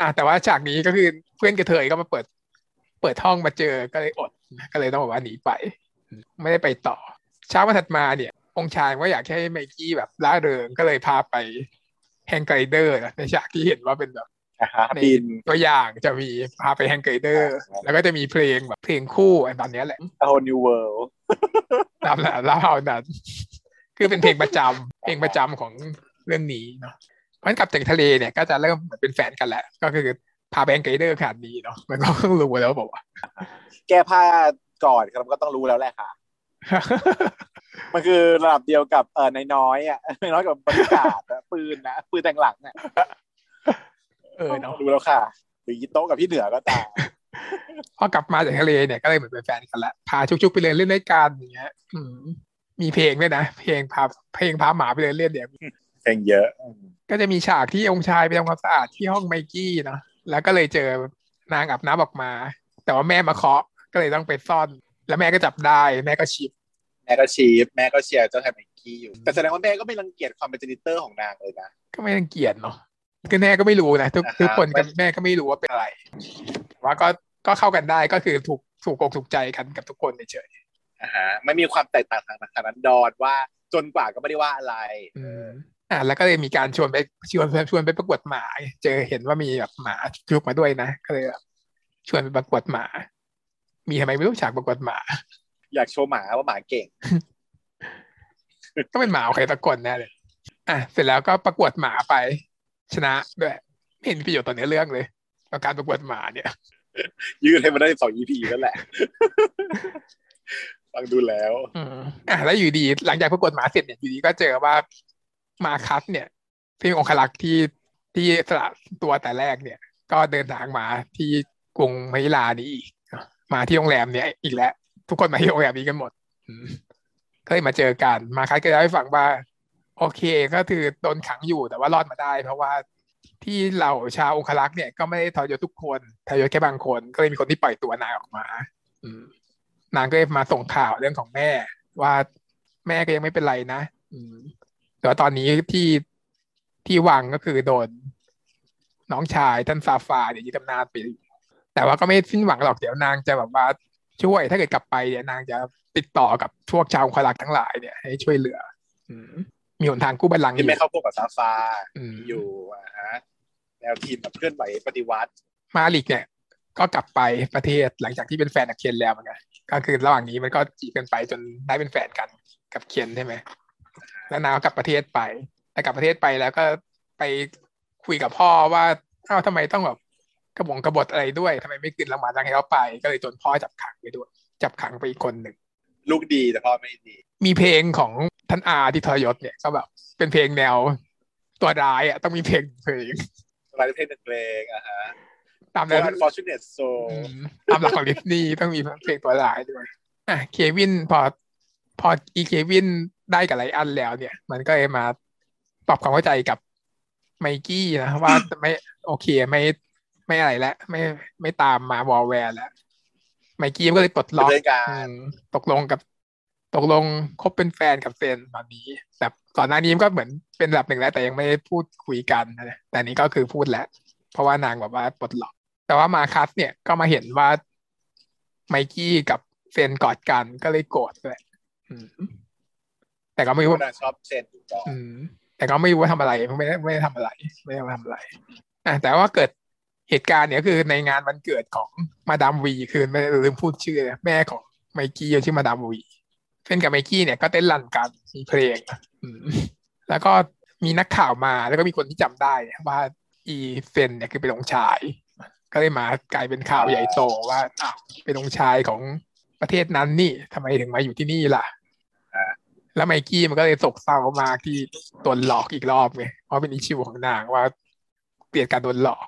อะแต่ว่าฉากนี้ก็คือเพื่อนกระเทยก็มาเปิด เปิดห้องมาเจอก็เลยอดก็เลยต้องบอกว่าหนีไป ไม่ได้ไปต่อ เช้าวันถัดมาเนี่ย องค์ชายว่าอยากให้ไมกี้แบบร่าเริงก็เลยพาไป hang glider ในฉากที่เห็นว่าเป็นแบบ ในบินตัวอย่างจะมีพาไป hang glider อ่าแล้วก็จะมีเพลงแบบเพลงคู่อันตอนเนี้ยแหละ A whole new world ตามแล้วเล่านั้น คือเป็นเพลงประจำเพลงประจำของเรื่องนี้เนาะเพราะฉะนั้นกลับจากทะเลเนี่ยก็จะเริ่มเหมือนเป็นแฟนกันแหละ ก็คือพาไป hang glider ขนาดนี้เนาะมันก็ต้องรู้แล้วบอกว่าแก้ผ้าก่อนครับก็ต้องรู้แล้วแหละค่ะ มันคือระดับเดียวกับเออนายน้อยอะนายน้อยกับบรรยากาศอะปืนนะปืนแต่งหลังอะ เออเนาะรู้แล้วค่ะหรือยิโต้กับพี่เหนือก็ตามพอกลับมาจากทะเลเนี่ยก็เลยเหมือนเป็นแฟนกันละพาชุกๆไปเดินเล่นด้วยกันอย่างเงี้ยอืมมีเพลงด้วยนะเพลงพาเพลงพาหมาไปเดินเล่นเนี่ยเพลงเยอะ ก็จะมีฉากที่องค์ชายไปทำความสะอาดที่ห้องไมกี้เนาะแล้วก็เลยเจอนางอาบน้ำออกมา แต่ว่าแม่มาเคาะก็เลยต้องไปซ่อน แล้วแม่ก็จับได้แม่ก็ shipแม่ก็ ship แม่ก็เชียร์เจ้าชายไมกี้อยู่ แต่แสดงว่าแม่ก็ไม่รังเกียจความเป็น janitor ของนางเลยนะ ก็ไม่รังเกียจเนาะ คือแม่ก็ไม่รู้นะทุกอ่าฮะทุกคนกับแม่ก็ไม่รู้ว่าเป็นอะไรแต่ว่าก็ก็เข้ากันได้ก็คือถูกถูกอกถูกใจกันกับทุกคนเฉยอ่าฮะไม่มีความแตกต่างทางทางนั้นดอนว่าจนกว่าก็ไม่ได้ว่าอะไรๆอืมอ่าแล้วก็เลยมีการชวนไปชวนชวนไปประกวดหมา เจอเห็นว่ามีแบบหมาชุกมาด้วยนะก็เลยแบบชวนไปประกวดหมา มีทำไมไม่รู้ฉากประกวดหมา อยากโชว์หมาว่าหมาเก่งก็เป็นหมาของใครตะกอนแน่เลยอะเสร็จแล้วก็ประกวดหมาไป ชนะด้วยไม่เห็นมีประโยชน์ต่อเนื้อเรื่องเลยกับการประกวดหมาเนี่ย ยืดให้มันได้สอง EP นั่นแหละฟังดูแล้วอืมอะแล้วอยู่ดี หลังจากประกวดหมาเสร็จเนี่ยอยู่ดีก็เจอว่ามาคัสเนี่ยที่เป็นองคลักษ์ที่ที่สละตัวแต่แรกเนี่ย ก็เดินทางมาที่กรุงมะนิลานี้อีกมาที่โรงแรมเนี่ยอีกแล้ว ทุกคนมาที่โรงแรมนี้กันหมดอืมก็เลยมาเจอกัน มาคัสก็เล่าให้ฟังว่า โอเคก็คือโดนขังอยู่แต่ว่ารอดมาได้ เพราะว่าที่เหล่าชาวองครักษ์เนี่ยก็ไม่ได้ทรยศทุกคนทรยศแค่บางคน ก็เลยมีคนที่ปล่อยตัวนางออกมา อืม นางก็เลยมาส่งข่าวเรื่องของแม่ ว่าแม่ก็ยังไม่เป็นไรนะอืมแต่ว่าตอนนี้ที่ที่วังก็คือโดนน้องชายท่านซาฟาเนี่ยยึดอำนาจไปแต่ว่าก็ไม่สิ้นหวังหรอกเดี๋ยวนางจะแบบว่าช่วยถ้าเกิดกลับไปเนี่ยนางจะติดต่อกับพวกชาวองครักษ์ทั้งหลายเนี่ยให้ช่วยเหลือ อืม มีหนทางกู้บัลลังก์อที่ยู่ไม่เข้าพวกกับซาฟาอืมอยู่อ่าฮะแนวทีมแบบเคลื่อนไหวปฏิวัติ มาลิกเนี่ย ก็กลับไปประเทศหลังจากที่เป็นแฟนกับเคนแล้วเหมือนกันก็คือระหว่างนี้มันก็จีบกันไปจนได้เป็นแฟนกันกับเคนใช่ไหมแล้วนางก็กลับประเทศไปแต่กลับประเทศไปแล้วก็ไปคุยกับพ่อว่าอ้าวทำไมต้องแบบกระบงกระบฏอะไรด้วยทำไมไม่คืนรางวัลให้เขาไป ก็เลยโดนพ่อจับขังไปด้วย จับขังไปอีกคนหนึ่ง ลูกดีแต่พ่อไม่ดี มีเพลงของท่านอาที่ทรยศเนี่ยก็แบบเป็นเพลงแนวตัวร้ายอะต้องมีเพลงเพลงรายเพลงหนึ่งเพลงอะฮะตาม For นั้น Unfortunate Soul อืมตามหลักของดิสนีย์ต้องมีเพลงตัวร้ายด้วยอะเควินพอพออีเควินได้กับไลอันแล้วเนี่ย มันก็เลยมาปรับความเข้าใจกับไมกี้นะว่าไม่โอเคไม่ไม่อะไรแล้วไม่ไม่ตามมาวอลแวร์แล้ว ไมกี้ก็เลยปลดล็อกเป็นเรื่องการอืมตกลงกับ ตกลงคบเป็นแฟนกับเซนตอนนี้แต่ก่อนหน้านี้มันก็เหมือนเป็นระดับหนึ่งแล้ว แต่ยังไม่ได้พูดคุยกันนะแต่อันนี้ก็คือพูดแล้ว เพราะว่านางแบบว่าปลดล็อก แต่ว่ามาคัสเนี่ยก็มาเห็นว่าไมกี้กับเซนกอดกันก็เลยโกรธเลยอืมแต่ก็ไม่รู้คนนั้นชอบเซนอยู่ก่อนอืมแต่ก็ไม่รู้ว่าทำอะไรไม่ได้ไม่ได้ทำอะไร ไม่ได้มาทำอะไรอะแต่ว่าเกิด เหตุการณ์เนี่ยคือในงานวันเกิดของมาดามวีคือไม่ลืมพูดชื่อแม่ของไมกี้ชื่อมาดามวีเซนกับไมกี้เนี่ยก็เต้นรันกันมีเพลงแล้วก็มีนักข่าวมาแล้วก็มีคนที่จำได้ว่าอีเซนเนี่ยคือเป็นองค์ชาย ก็เลยมากลายเป็นข่าวใหญ่โตว่าอ้าวเป็นองค์ชายของประเทศนั้นนี่ทำไมถึงมาอยู่ที่นี่ล่ะแล้วไมกี้มันก็เลยโศกเศร้ามากที่โดนหลอกอีกรอบไงเพราะเป็นอิชิวของนางว่าเกลียดการโดนหลอก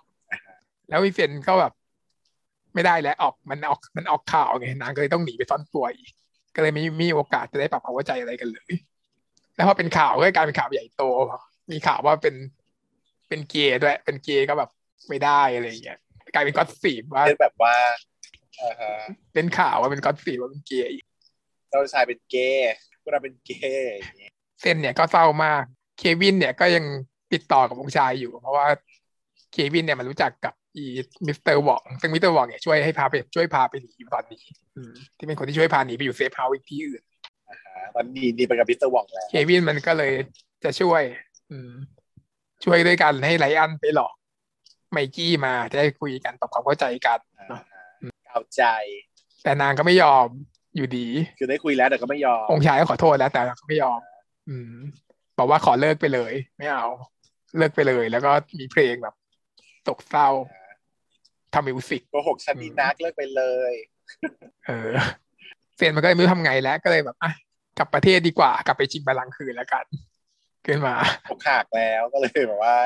แล้ววิเซนก็แบบ ไม่ได้แล้วออกมันออกมันออกข่าวไงนางก็เลยต้องหนีไปซ่อนตัวอีก ก็เลยไม่มีโอกาสจะได้ปรับความเข้าใจอะไรกันเลย แล้วพอเป็นข่าวก็กลายเป็นข่าวใหญ่โต มีข่าวว่าเป็นเป็นเกย์ด้วย เป็นเกย์ก็แบบไม่ได้อะไรอย่างเงี้ยกลายเป็นก็อตสีบว่าเป็นแบบว่าอ่าฮะเป็นข่าวว่าเป็น gossip ว่าเป็นเกย์อีกเจ้าชายเป็นเกย์พวกเราเป็นเกย์อย่างงี้เซนเนี่ยก็เศร้ามาก เควินเนี่ยก็ยังติดต่อกับองค์ชายอยู่ เพราะว่าเควินเนี่ยมันรู้จักกับ อีมิสเตอร์วองซึ่งมิสเตอร์วองเนี่ยช่วยให้พาไปช่วยพาไปหนีอยู่ตอนนี้อืมที่เป็นคนที่ช่วยพาหนีไปอยู่ safe house อีกที่อื่นอ่าฮะตอนนี้หนีไปกับพิสเตอร์วองแล้วเควินมันก็เลยจะช่วย อืมช่วยด้วยกันให้ไลอันไปหลอก ไมกี้มาจะได้คุยกันปรับความเข้าใจกันอ่าฮะเอาใจ แต่นางก็ไม่ยอมอยู่ดี คือได้คุยแล้วแต่ก็ไม่ยอมองค์ชายก็ขอโทษแล้วแต่นางก็ไม่ยอม อืมบอกว่าขอเลิกไปเลย ไม่เอา เลิกไปเลย แล้วก็มีเพลงแบบตกเศร้า ทำมิวสิกโกหกฉันนี่นักเลิกไปเลย เออเซนมันก็เลยไม่รู้ทำไงแล้วก็เลยแบบอะกลับประเทศดีกว่ากลับไปชิงบัลลังก์คืนแล้วกันขึ้นมาผมขากแล้วก็เลยแบบว่า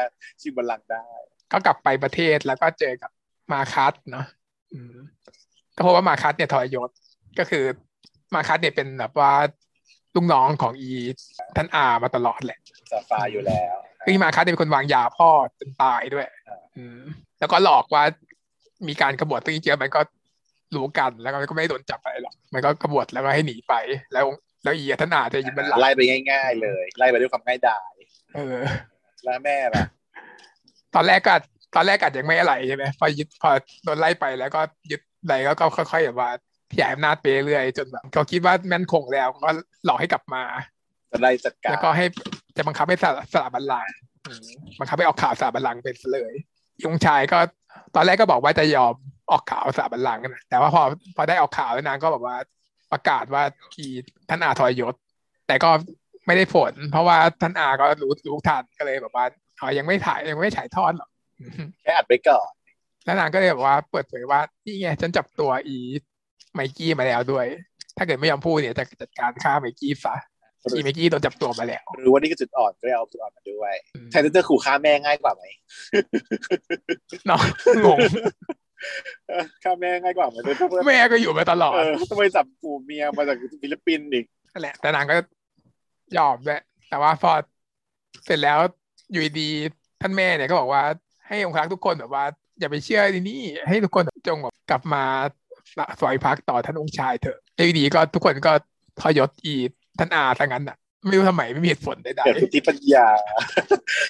ชิงบัลลังก์ได้ ก็กลับไปประเทศแล้วก็เจอกับมาคัสเนาะอืมก็เพราะว่ามาคัสเนี่ยทรยศก็คือมาคัสเนี่ยเป็นแบบว่าลูกน้องของอีท่านอามาตลอดแหละซาฟาอยู่แล้วคืออีมาคัสเนี่ยเป็นคนวางยาพ่อจนตายด้วยอ่าอืมแล้วก็หลอกว่า มีการกบฏซึ่งจริงๆมันก็รู้กันแล้วก็ไม่ได้โดนจับอะไรหรอกมันก็กบฏแล้วก็ให้หนีไป แล้ว แล้วอีท่านอาจะยินบัลลังก์ไล่ไปง่าย ๆ เลย ไล่ไปด้วยความง่ายดายเออ แล้วแม่ล่ะ ตอนแรกก็ตอนแรกอาจยังไม่อะไรใช่ไหมพอยึดพอโดนไล่ไปแล้วก็ยึดอะไรก็ก็ค่อยๆแบบว่าขยายอำนาจไปเรื่อยๆจนแบบเขาคิดว่าแม่นคงแล้วก็หลอกให้กลับมาจะได้จัดการแล้วก็ให้จะบังคับให้สละสละบัลลังก์อืมบังคับให้ออกข่าวสละบัลลังก์เป็นเลยยงชายก็ ตอนแรกก็บอกว่าจะยอมออกข่าวสละบัลลังก์นะแต่ว่าพอพอได้ออกข่าวแล้วนางก็แบบว่าประกาศว่าทีท่านอาทรยศ แต่ก็ไม่ได้ผล เพราะว่าท่านอาก็รู้รู้ทันก็เลยแบบว่าอ๋อยังไม่ถ่ายยังไม่ฉายทอดหรอกอืมแค่อัดไปก่อนแล้วนางก็เลยแบบว่าเปิดเผยว่านี่ไงฉันจับตัวอีไมกี้มาแล้วด้วย ถ้าเกิดไม่ยอมพูดเนี่ยจะจัดการฆ่าไมกี้ซะ อีไมกี้โดนจับตัวมาแล้วหรือว่านี่คือจุดอ่อนก็เลยเอาจุดอ่อนมาด้วยอืมแทนที่จะขู่ฆ่าแม่ง่ายกว่าไหมเนาะงงเออฆ่าแม่ง่ายกว่าไหมเลยถ้าเพื่อแม่ก็อยู่มาตลอดเออต้องไปจับขู่เมียมาจากฟิลิปปินส์อีกนั่นแหละ แต่นางก็ยอมด้วยแต่ว่าพอเสร็จแล้วอยู่ดีๆท่านแม่เนี่ยก็บอกว่าให้องครักษ์ทุกคนแบบว่า อย่าไปเชื่อที่นี่ให้ทุกคนจงแบบกลับมาสอยพักต่อท่านองค์ชายเถอะแล้วอยู่ดีก็ทุกคนก็ทอยศอี ท่านอาทั้งนั้นอะ ไม่รู้ทำไมไม่มีเหตุผลใดเกิดพุทธิปัญญา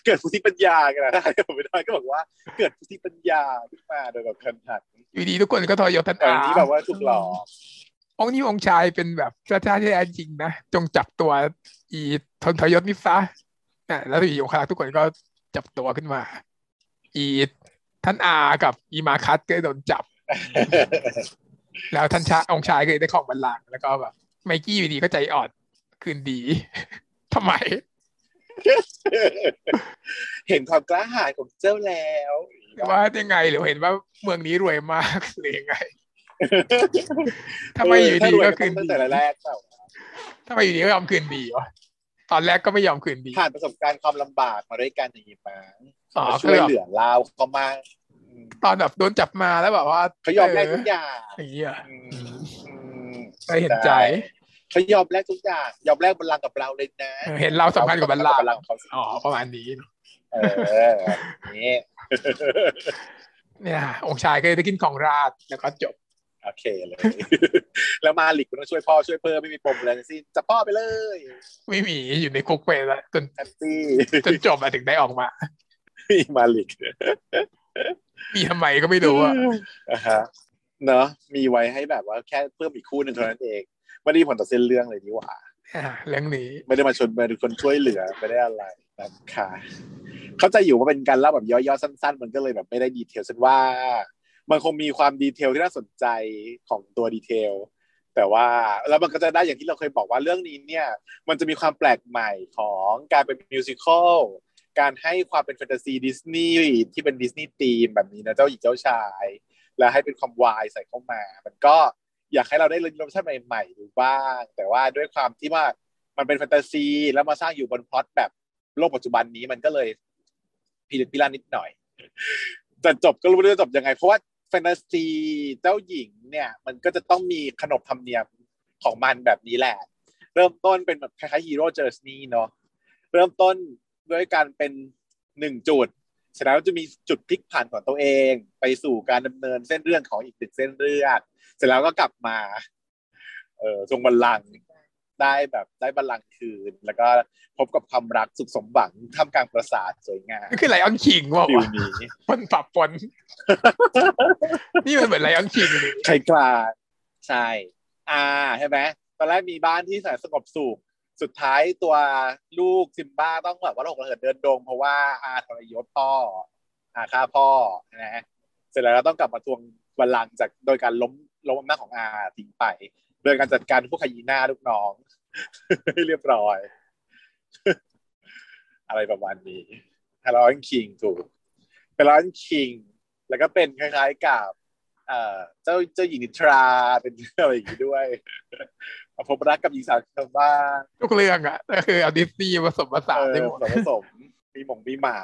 เกิดพุทธิปัญญากันนะได้ผมไม่ได้ก็บอกว่า เกิดพุทธิปัญญาขึ้นมาโดยแบบคันหันๆอยู่ดีทุกคนก็ทอยศท่านแต่อาอันนี้แบบว่าถูกหลอกองค์นี้องค์ชายเป็นแบบพระเจ้าที่แท้จริงนะจงจับตัว อีทนทยศนิซะนะแล้วอีองครักษ์ทุกคนก็จับตัวขึ้นมา อีท่านอากับอีมาคัสก็โดนจับ แล้วท่านชาองค์ชายก็เลยได้ของบัลลังก์แล้วก็แบบไมกี้อยู่ดีก็ใจอ่อน คืนดีทำไม เห็นความกล้าหาญของเจ้าแล้วว่ายังไงหรือเห็นว่าเมืองนี้รวยมากหรือยังไงทำไมอยู่ดีก็คืนตั้งดีแต่แรกเปล่าทำไมอยู่ดีก็ยอมคืนดีวะตอนแรกก็ไม่ยอมคืนดีผ่านประสบการณ์ความลำบากมาด้วยกันอย่างนี้มั้งอ๋อมาช่วยเหลือเราเขามาอืมตอนแบบโดนจับมาแล้วแบบว่าเขายอมแลกทุกอย่างอย่างเงี้ยอืมอืมก็เห็นใจ เขายอมแลกทุกอย่างยอมแลกบัลลังก์กับเราเลยนะเออเห็นเราสำคัญกับบัลลังก์บัลลังก์ของเขาสิอ๋อประมาณนี้ เออนี่เนี่ยองค์ชายก็เลยได้กินของราชแล้วก็จบโอเคเลย แล้วมาลิกมันต้องช่วยพ่อช่วยเพิ่มไม่มีปมอะไรทั้งสิ้นจับพ่อไปเลย ไม่มีอยู่ในคุกไปแล้วจนแฮปปี้จนจบมาถึงได้ออกมามีมาลิกมีทำไมก็ไม่รู้อะอ่าฮะเนอะมีไว้ให้แบบว่าแค่เพิ่มอีกคู่หนึ่งเท่านั้นเอง ไม่ได้มีผลต่อเส้นเรื่องเลยนี่หว่าอ่าเรื่องนี้ ไม่ได้มาชนมาดูคนช่วยเหลือไม่ได้อะไรนะคะเข้าใจอยู่ว่าเป็นการเล่าแบบย่อๆสั้น ๆ มันก็เลยแบบไม่ได้ดีเทลฉันว่า มันคงมีความดีเทลที่น่าสนใจของตัวดีเทลแต่ว่าแล้วมันก็จะได้อย่างที่เราเคยบอกว่าเรื่องนี้เนี่ย มันจะมีความแปลกใหม่ของการเป็นมิวสิควลการให้ความเป็นแฟนตาซีดิสนีย์ที่เป็นดิสนีย์ธีมแบบนี้นะเจ้าหญิงเจ้าชาย แล้วให้เป็นความวายใส่เข้ามา มันก็ อยากให้เราได้เรียนรู้รสชาติใหม่ๆดูบ้าง แต่ว่าด้วยความที่ว่ามันเป็นแฟนตาซี แล้วมาสร้างอยู่บนพล็อตแบบโลกปัจจุบันนี้มันก็เลยพิลึกพิลั่นนิดหน่อยจะจบก็รู้ไม่รู้จะจบยังไง เพราะว่าแฟนตาซีเจ้าหญิงเนี่ย มันก็จะต้องมีขนบธรรมเนียมของมันแบบนี้แหละ เริ่มต้นเป็นแบบคล้ายๆ Hero's Journey เนาะเริ่มต้นด้วยการเป็นหนึ่งจุดเสร็จแล้วจะมีจุดพลิกผันของตัวเอง ไปสู่การดำเนินเส้นเรื่องของอีกหนึ่งเส้นเรื่อง เสร็จแล้วก็กลับมา เออทรงบัลลังก์ได้แบบได้บัลลังก์คืน แล้วก็พบกับความรักสุขสมหวังท่ามกลางปราสาทสวยงามนี่คือ Lion King ว่าฟิววะนี้มันปรับปนนี่มันเหมือน Lion King เลยใครกลาใช่ อ่าใช่ไหมตอนแรกมีบ้านที่แสนสงบสุขสุดท้ายตัวลูกซิมบ้าต้องแบบว่าหลงระเหิดเดินดง เพราะว่าอาทรยศพ่ออาฆ่าพ่อนะเสร็จแล้วก็ต้องกลับมาทวงบัลลังก์จากโดยการล้ม ล้มอำนาจของอาทิ้งไปโดยการจัดการพวกขยี้หน้าลูกน้องให้เรียบร้อย อะไรประมาณนี้ฮาร์ลอนคิงถูกเป็นร้อนคิง แล้วก็เป็นคล้ายๆกับ เอ่อเจ้าเจ้าหญิงนิทราเป็นอะไรอย่างนี้ด้วยมาพบรักกับหญิงสาวชาวบ้านทุกเรื่องอะก็คือเอาดิสนีย์ผสมผสานเอได้อหมดผสมผสมมีหมงมีหมา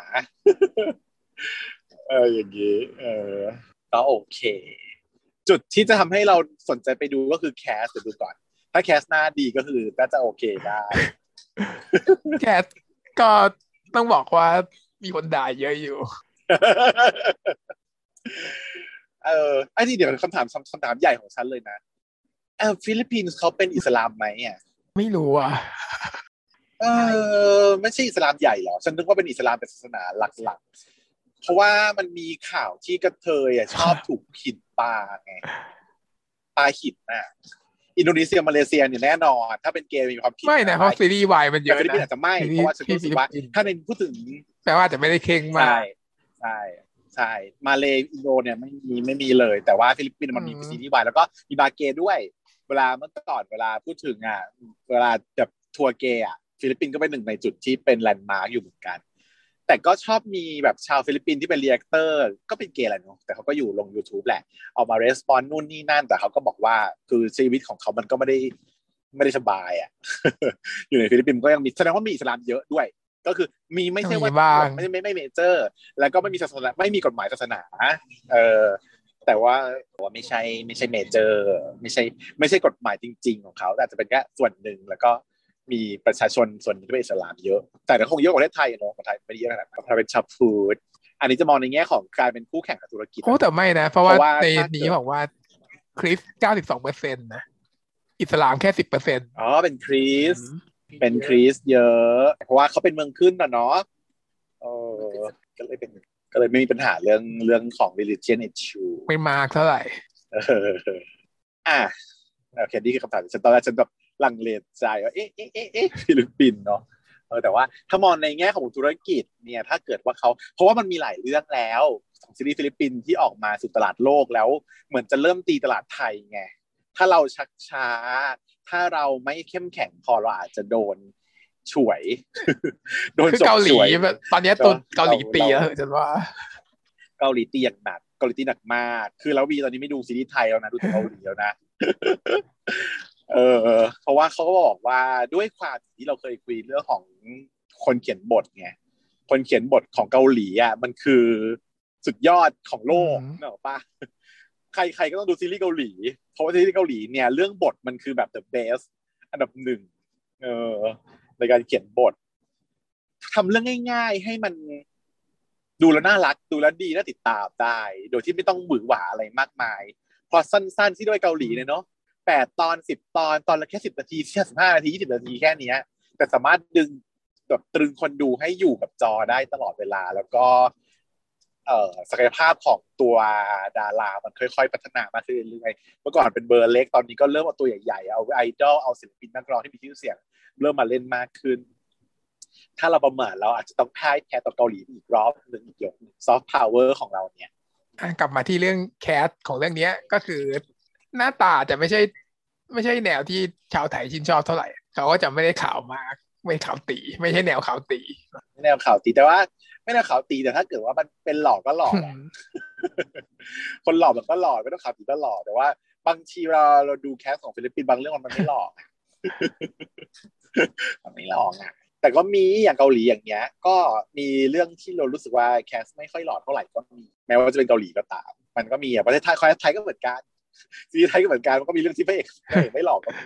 เอออย่างนี้ เออก็โอเค จุดที่จะทำให้เราสนใจไปดูก็คือแคสเดี๋ยวดูก่อน ถ้าแคสหน้าดีก็คือน่าจะโอเคได้แคทก็ต้องบอกว่ามีคนด่าเยอะอยู่ เออไอ้นี่เดี๋ยวคำถามคำถามใหญ่ของฉันเลยนะเออฟิลิปปินส์เขาเป็นอิสลามไหมอะไม่รู้อะเออไม่ใช่อิสลามใหญ่เหรอ ฉันนึกว่าเป็นอิสลามเป็นศาสนาหลักๆ เพราะว่ามันมีข่าวที่กระเทยอะชอบถูกหินปาไงปาหินน่ะอินโดนีเซียมาเลเซียเนี่ยแน่นอน ถ้าเป็นเกย์มีความผิดไม่นะเพราะซีรีส์วายมันเยแต่อะฟิลิปปินส์นะอาจจะไม่ซีรีส์เพราะว่าฉันรู้สึกว่าที่ฟิลิปปินส์ถ้าในพูดถึงแปลว่าอาจจะไม่ได้เข่งมาใช่กใช่ใช่มาเลอินโดเนี่ยไม่มีไม่มีเลย แต่ว่าฟิลิปปินส์มันมีอืมซีรีส์วายแล้วก็มีบาร์เกย์ด้วย เวลาเมื่อก่อนเวลาพูดถึงอะเวลาแบบทัวร์เกย์อะฟิลิปปินส์ก็เป็นหนึ่งในจุดที่เป็นแลนด์มาร์กอยู่เหมือนกัน แต่ก็ชอบมีแบบชาวฟิลิปปินส์ที่เป็นเรียกเตอร์ก็เป็นเกย์แหละเนาะแต่เขาก็อยู่ลง YouTube แหละออกมารีสปอนนู่นนี่นั่น แต่เขาก็บอกว่าคือชีวิตของเขามันก็ไม่ได้ไม่ได้สบายอะ อยู่ในฟิลิปปินส์ก็ยังมีแสดงว่ามีอิสลามเยอะด้วย ก็คือมีไม่ใช่ว่ามีบ้างไม่ไม่ไม่ major แล้วก็ไม่มีศาสนาไม่มีกฎหมายศาสนาเออแต่ว่าว่าไม่ใช่ไม่ใช่ major ไม่ใช่ ไม่ใช่กฎหมายจริง ๆ ของเขา แต่อาจจะเป็นแค่ส่วนหนึ่งแล้วก็ มีประชาชนส่วนหนึ่งที่เป็นอิสลามเยอะ แต่ก็คงเยอะกว่าประเทศไทยอะเนาะคนไทยไม่ได้เยอะขนาดนั้นเพราะเป็นชาวพุทธอันนี้จะมองในแง่ของการเป็นคู่แข่งกับธุรกิจโอ้แต่ไม่นะ เพราะว่าเพราะว่าในถ้าเกิดนี้บอกว่าคริสเก้าสิบสองเปอร์เซ็นต์นะ อิสลามแค่สิบเปอร์เซ็นต์อ๋อ เป็นคริสเป็นคริสเยอะ เพราะว่าเขาเป็นเมืองขึ้นนะเนาะเออก็เลยเป็นก็เลยไม่มีปัญหาเรื่องเรื่องของ religion issue ไม่มากเท่าไหร่ เออ อะโอเคนี่คือคำถามฉันตอนแรกฉันแบบ ลังเลใจว่าเอ๊ะเอ๊ะเอ๊ะเอ๊ะฟิลิปปินส์เนาะเออแต่ว่าถ้ามองในแง่ของธุรกิจเนี่ยถ้าเกิดว่าเขาเพราะว่ามันมีหลายเรื่องแล้วของซีรีส์ฟิลิปปินส์ที่ออกมาสู่ตลาดโลกแล้ว เหมือนจะเริ่มตีตลาดไทยไงถ้าเราชักช้า ถ้าเราไม่เข้มแข็งพอเราอาจจะโดนฉวย โดนคือฉกเกาหลีฉวยแบบตอนเนี้ยตัวเราเกาหลีตีเราแล้วฉันว่า เกาหลีตีอย่างหนักเกาหลีตีหนักมาก คือแล้ววีตอนนี้ไม่ดูซีรีส์ไทยแล้วนะดูแต่เกาหลีแล้วนะ เออเพราะว่าเขาก็บอกว่าด้วยความที่เราเคยคุยเรื่องของคนเขียนบทไงคนเขียนบทของเกาหลีอะมันคือสุดยอดของโลกอืมเนกอะปะใครๆก็ต้องดูซีรีส์เกาหลี เพราะว่าซีรีส์เกาหลีเนี่ยเรื่องบทมันคือแบบ the best อันดับหนึ่งเออในการเขียนบททำเรื่องง่าย ๆ ให้มันดูแล้วน่ารักดูแล้วดีน่าติดตามได้ โดยที่ไม่ต้องหวือหวาอะไรมากมายพอสั้นๆที่ด้วยเกาหลีเนี่ยเนาะ แปดตอนสิบตอนตอนละแค่สิบนาทีแค่สิบห้านาทียี่สิบนาทีแค่เนี้ย แต่สามารถดึงแบบตรึงคนดูให้อยู่กับจอได้ตลอดเวลาแล้วก็เอ่อศักยภาพของตัวดารา มันค่อยๆ พัฒนามาขึ้นเรื่อยๆเมื่อก่อนเป็นเบอร์เล็กตอนนี้ก็เริ่มเอาตัวใหญ่ๆ เอาไอดอลเอาศิลปินนักร้องที่มีชื่อเสียง เริ่มมาเล่นมากขึ้น ถ้าเราประมาทเราอาจจะต้องพ่ายแพ้ต่อเกาหลีอีกรอบหนึ่งอีกยกซอฟต์พาวเวอร์ของเราเนี่ยกลับมาที่เรื่อง cast ของเรื่องนี้ก็คือ หน้าตาจะไม่ใช่ ไม่ใช่แนวที่ชาวไทยชื่นชอบเท่าไหร่ เขาก็จะไม่ได้ขาวมากไม่ขาวตี๋ ไม่ใช่แนวขาวตี๋ไม่แนวขาวตี๋แต่ว่า ไม่แนวขาวตี๋แต่ถ้าเกิดว่ามันเป็นหล่อก็หล่อแหละคนหล่อมันก็หล่อไม่ต้องขาวตี๋ก็หล่อแต่ว่า บางทีเราเราดู cast ของฟิลิปปินส์บางเรื่องมันไม่หล่อไม่ล่ออะแต่ก็มีอย่างเกาหลีอย่างเงี้ย ก็มีเรื่องที่เรารู้สึกว่า cast ไม่ค่อยหล่อเท่าไหร่ก็มีแม้ว่าจะเป็นเกาหลีก็ตาม มันก็มีอะประเทศไทยไทยก็เหมือนกัน ซีรีส์ไทยก็เหมือนกันมันก็มีเรื่องที่พระเอกพระเอกไม่หลอกก็มี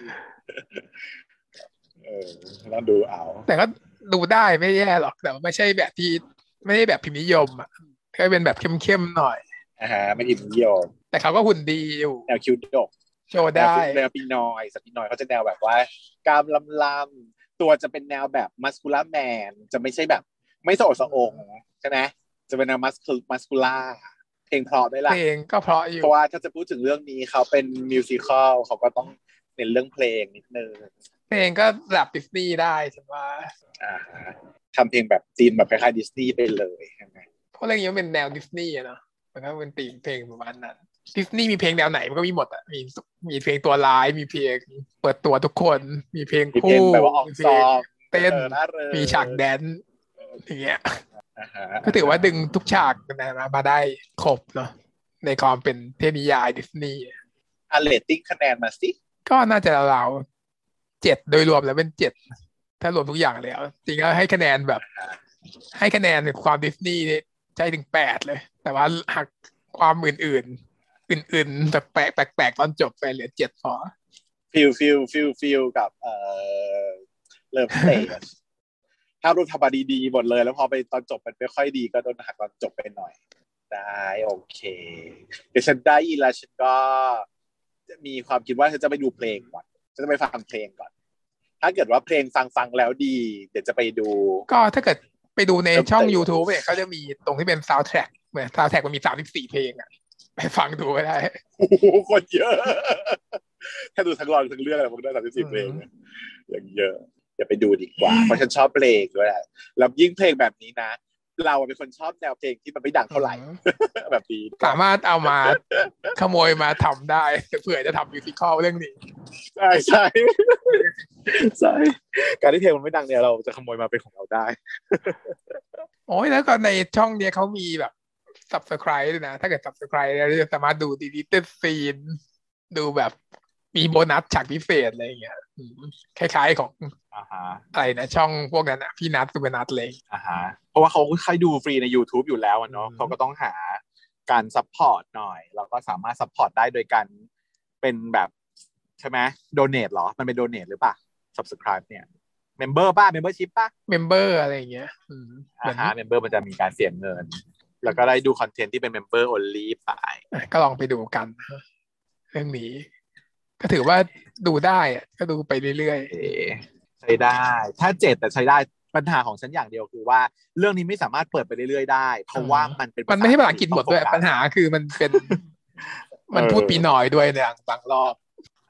เออต้องดูเอา แต่ก็ดูได้ไม่แย่หรอกแต่ว่าไม่ใช่แบบที่ไม่ได้แบบพิมพ์นิยมอะก็เป็นแบบเข้มๆหน่อยอ่าฮะไม่อินนิยม แต่เขาก็หุ่นดีอยู่แนวคิวดกโชว์ได้แนวปีนอยสปีนอยเขาจะแนวแบบว่ากรามลำลำตัวจะเป็นแนวแบบมัสคูล่าแมนจะไม่ใช่แบบ ไม่สะโอดสะองใช่ไหมจะเป็นแนวมัสคู muscular เพ ลงเพราะด้วยล่ะเพลงก็เพราะอยู่เพราะว่าถ้าจะพูดถึงเรื่องนี้เขาเป็น musical เขาก็ต้องเน้นเรื่องเพลงนิดนึงเพลงก็ระดับดิสนีย์ได้ฉันว่าอ่าฮะทำเพลงแบบธีมแบบคล้ายๆดิสนีย์ไปเลยใช่ไหมเพราะเรื่องนี้มันเป็นแนวดิสนีย์อะเนาะมันก็เป็นธีมเพลงประมาณนั้นดิสนีย์มีเพลงแนวไหนมันก็มีหมดอะมีมีเพลงตัวร้ายมีเพลงเปิดตัวทุกคน มีเพลงมีเพลงคู่แบบว่าออกมีเพลงเต้นร่าเริงมีฉาก dance อย่างเงี้ยอ่าฮะก็ถือว่าดึงทุกฉากนะมาได้ครบเนาะในความเป็นเทพนิยายดิสนีย์อะเรตติ้งคะแนนมาสิ ก็น่าจะราวๆเจ็ดโดยรวมแล้วเป็นเจ็ดถ้ารวมทุกอย่างแล้ว จริงก็ให้คะแนนแบบ ให้คะแนนความดิสนีย์เนี่ยใจถึงแปดเลย แต่ว่าหักความอื่นๆ อื่นๆ แบบแปลกแปลกๆตอนจบไปเหลือเจ็ดพอ feel feel feel feel กับเอ่อ Love Stage ถ้ารูปทำมาดีๆหมดเลย แล้วพอไปตอนจบมันไม่ค่อยดีก็โดนหักตอนจบไปหน่อย ได้โอเค เดี๋ยวฉันได้ยินแล้วฉันก็มีความคิดว่าฉันจะไปดูเพลงก่อนฉันจะไปฟังเพลงก่อน ถ้าเกิดว่าเพลงฟังฟังแล้วดี เดี๋ยวจะไปดู ก็ถ้าเกิดไปดูในช่องเติม YouTube เนี่ยเขาจะมีตรงที่เป็นซาว d t ท a c k เหมือนซาว d t ท a c k มันมีสามสิบสี่เพลงอะไปฟังดูก็ได้โอ้โหคนเยอะ ถ้าดูทั้งรอนทั้งเรื่องอะไรผมได้สามสิบสี่เพลงเนี่ยอย่างเยอะ อย่าไปดูดีกว่า เพราะฉันชอบเพลงด้วยแหละแล้วยิ่งเพลงแบบนี้นะ เราเป็นคนชอบแนวเพลงที่มันไม่ดังเท่าไหร่แบบนี้สามารถเอามาขโมยมาทำได้เผื่อจะทำมิวสิคอลเรื่องนี้ใช่ใช่ใช่การที่เพลงมันไม่ดังเนี่ยเราจะขโมยมาเป็นของเราได้โอ้ยแล้วก็ในช่องเนี้ยเขามีแบบ subscribe ด้วยนะ ถ้าเกิด subscribe แล้วจะสามารถดู deleted scene ดูแบบ มีโบนัสฉากพิเศษอะไรอย่างเงี้ยอืมคล้ายๆของอ่าฮะอะไรนะช่องพวกนั้นอะพี่นัทสุเปอร์นัทเลยอ่าฮะเพราะว่าเขาค่อยดูฟรีใน YouTube อยู่แล้วอะเนาะอืมเขาก็ต้องหาการ support หน่อย เราก็สามารถ support ได้โดยการเป็นแบบใช่ไหมโดเน e เหรอ มันเป็นโดเน e หรือเปล่า subscribe เนี่ย member ป่ะ membership ป่ะ member อะไรอย่างเงี้ยอืมเหมือ่าฮะ member มันจะมีการเสียเงิน แล้วก็ได้ดู content ที่เป็น member only ไปอะก็ลองไปดูกันนะเรื่องนี้ ก็ถือว่าดูได้อะก็ดูไปเรื่อยเอ๋ใช้ได้ ถ้าเจ็ดแต่ใช้ได้ปัญหาของฉันอย่างเดียวคือว่า เรื่องนี้ไม่สามารถเปิดไปเรื่อยๆได้ เพราะว่ามันเป็นๆมันไม่ใช่ภาษาอังกฤษหมดด้วยต้องโฟกัสปัญหาคือมันเป็น มันเออพูดปีหน่อยด้วยเนี่ยบางรอบ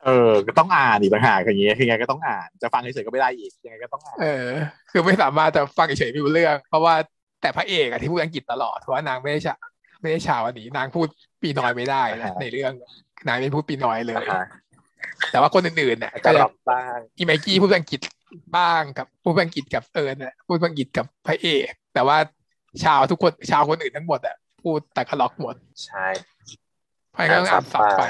เออ ก็ต้องอ่านอีกต่างหากอย่างเงี้ยคือไงก็ต้องอ่านจะฟังเฉยๆก็ไม่ได้อีกยังไงก็ต้องอ่านเออ คือไม่สามารถจะฟังเฉยๆไม่รู้เรื่อง เพราะว่าแต่พระเอกอะที่พูดอังกฤษตลอดเพราะว่านางไม่ได้ชาไม่ได้ชาวอันนี้นางพูดปีน้อยไม่ได้นะในเรื่องนางไม่พูดปีน้อยเลยนะฮะ แต่ว่าคนอื่นๆเนี่ยอาจก็จะจะรับบ้างอีไมกี้พูดอังกฤษบ้างกับพูดอังกฤษกับเอิญน่ะพูดอังกฤษกับพระเอกแต่ว่าชาวทุกคนชาวคนอื่นทั้งหมดอะพูดแต่กล็อกหมดใช่เพราะงั้นก็ต้องอ่านอ่านซัสับบไป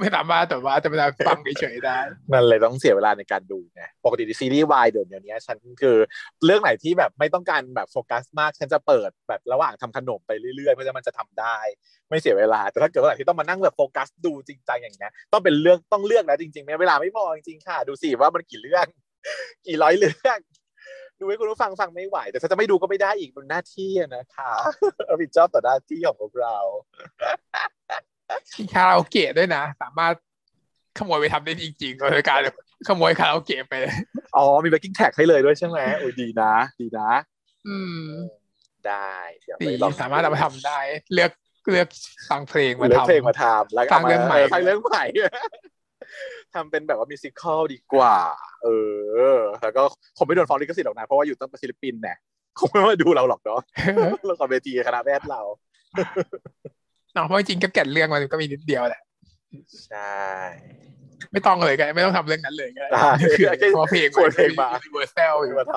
ไม่สามารถแต่ว่าจะไปฟังเฉยๆได้ นั่นเลยต้องเสียเวลาในการดูไงปกติซีรีส์วายเดี๋ยวนี้ฉันคือเรื่องไหนที่แบบไม่ต้องการแบบโฟกัสมากฉันจะเปิดแบบระหว่างทำขนมไปเรื่อยๆ เพราะฉะนั้นมันจะทำได้ ไม่เสียเวลา แต่ถ้าเกิดว่าไหนที่ต้องมานั่งแบบโฟกัสดูจริงจังอย่างเงี้ยต้องเป็นเรื่องต้องเลือกแล้วจริงๆไม่เวลาไม่พอจริงๆค่ะ ดูสิว่ามันกี่เรื่อง กี่ร้อยเรื่องดูให้คุณผู้ฟังฟังไม่ไหว แต่ถ้าจะไม่ดูก็ไม่ได้อีกมันหน้าที่นะคะรับผิดชอบต่อหน้าที่ของพวกเรา มีคาราโอเกะด้วยนะ สามารถขโมยไปทำได้จริงๆโดยการขโมยคาราโอเกะไปเลยอ๋อมี backing tag ให้เลยด้วยใช่ไหมโอ้ยดีนะ ดีนะ อืม ได้เดี๋ยวดีไปลองสามารถเอามาทำได้ เลือกเลือกฟังเพลงมาเลือกทำเพลงมาทำแล้วก็สร้างเรื่องใหม่สร้างเรื่องใหม่ทำเป็นแบบว่ามิวสิควลดีกว่า เออ แล้วก็คงไม่โดนฟ้องลิขสิทธิ์หรอกนะ เพราะว่าอยู่ตั้งแต่ศิลปินเนี่ยคงไม่มาดูเราหรอกเนาะละครเวทีคณะแพทย์เรา เนาะเพราะจริงๆก็แก่นเรื่องมันก็มีนิดเดียวแหละใช่ไม่ต้องเลยก็ได้ไม่ต้องทำเรื่องนั้นเลยก็ได้ได้คือเพราะเพลงควรเพลงมาเวอร์แซลอยู่มาท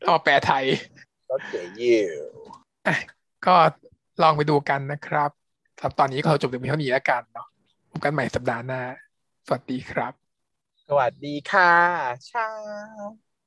เอามาแปลไทยำก็เก๋ยิวอะก็ลองไปดูกันนะครับสำหรับตอนนี้ก็เราจบถึงเพียงเท่านี้แล้วกันเนาะพบกันใหม่สัปดาห์หน้า สวัสดีครับ สวัสดีค่ะชา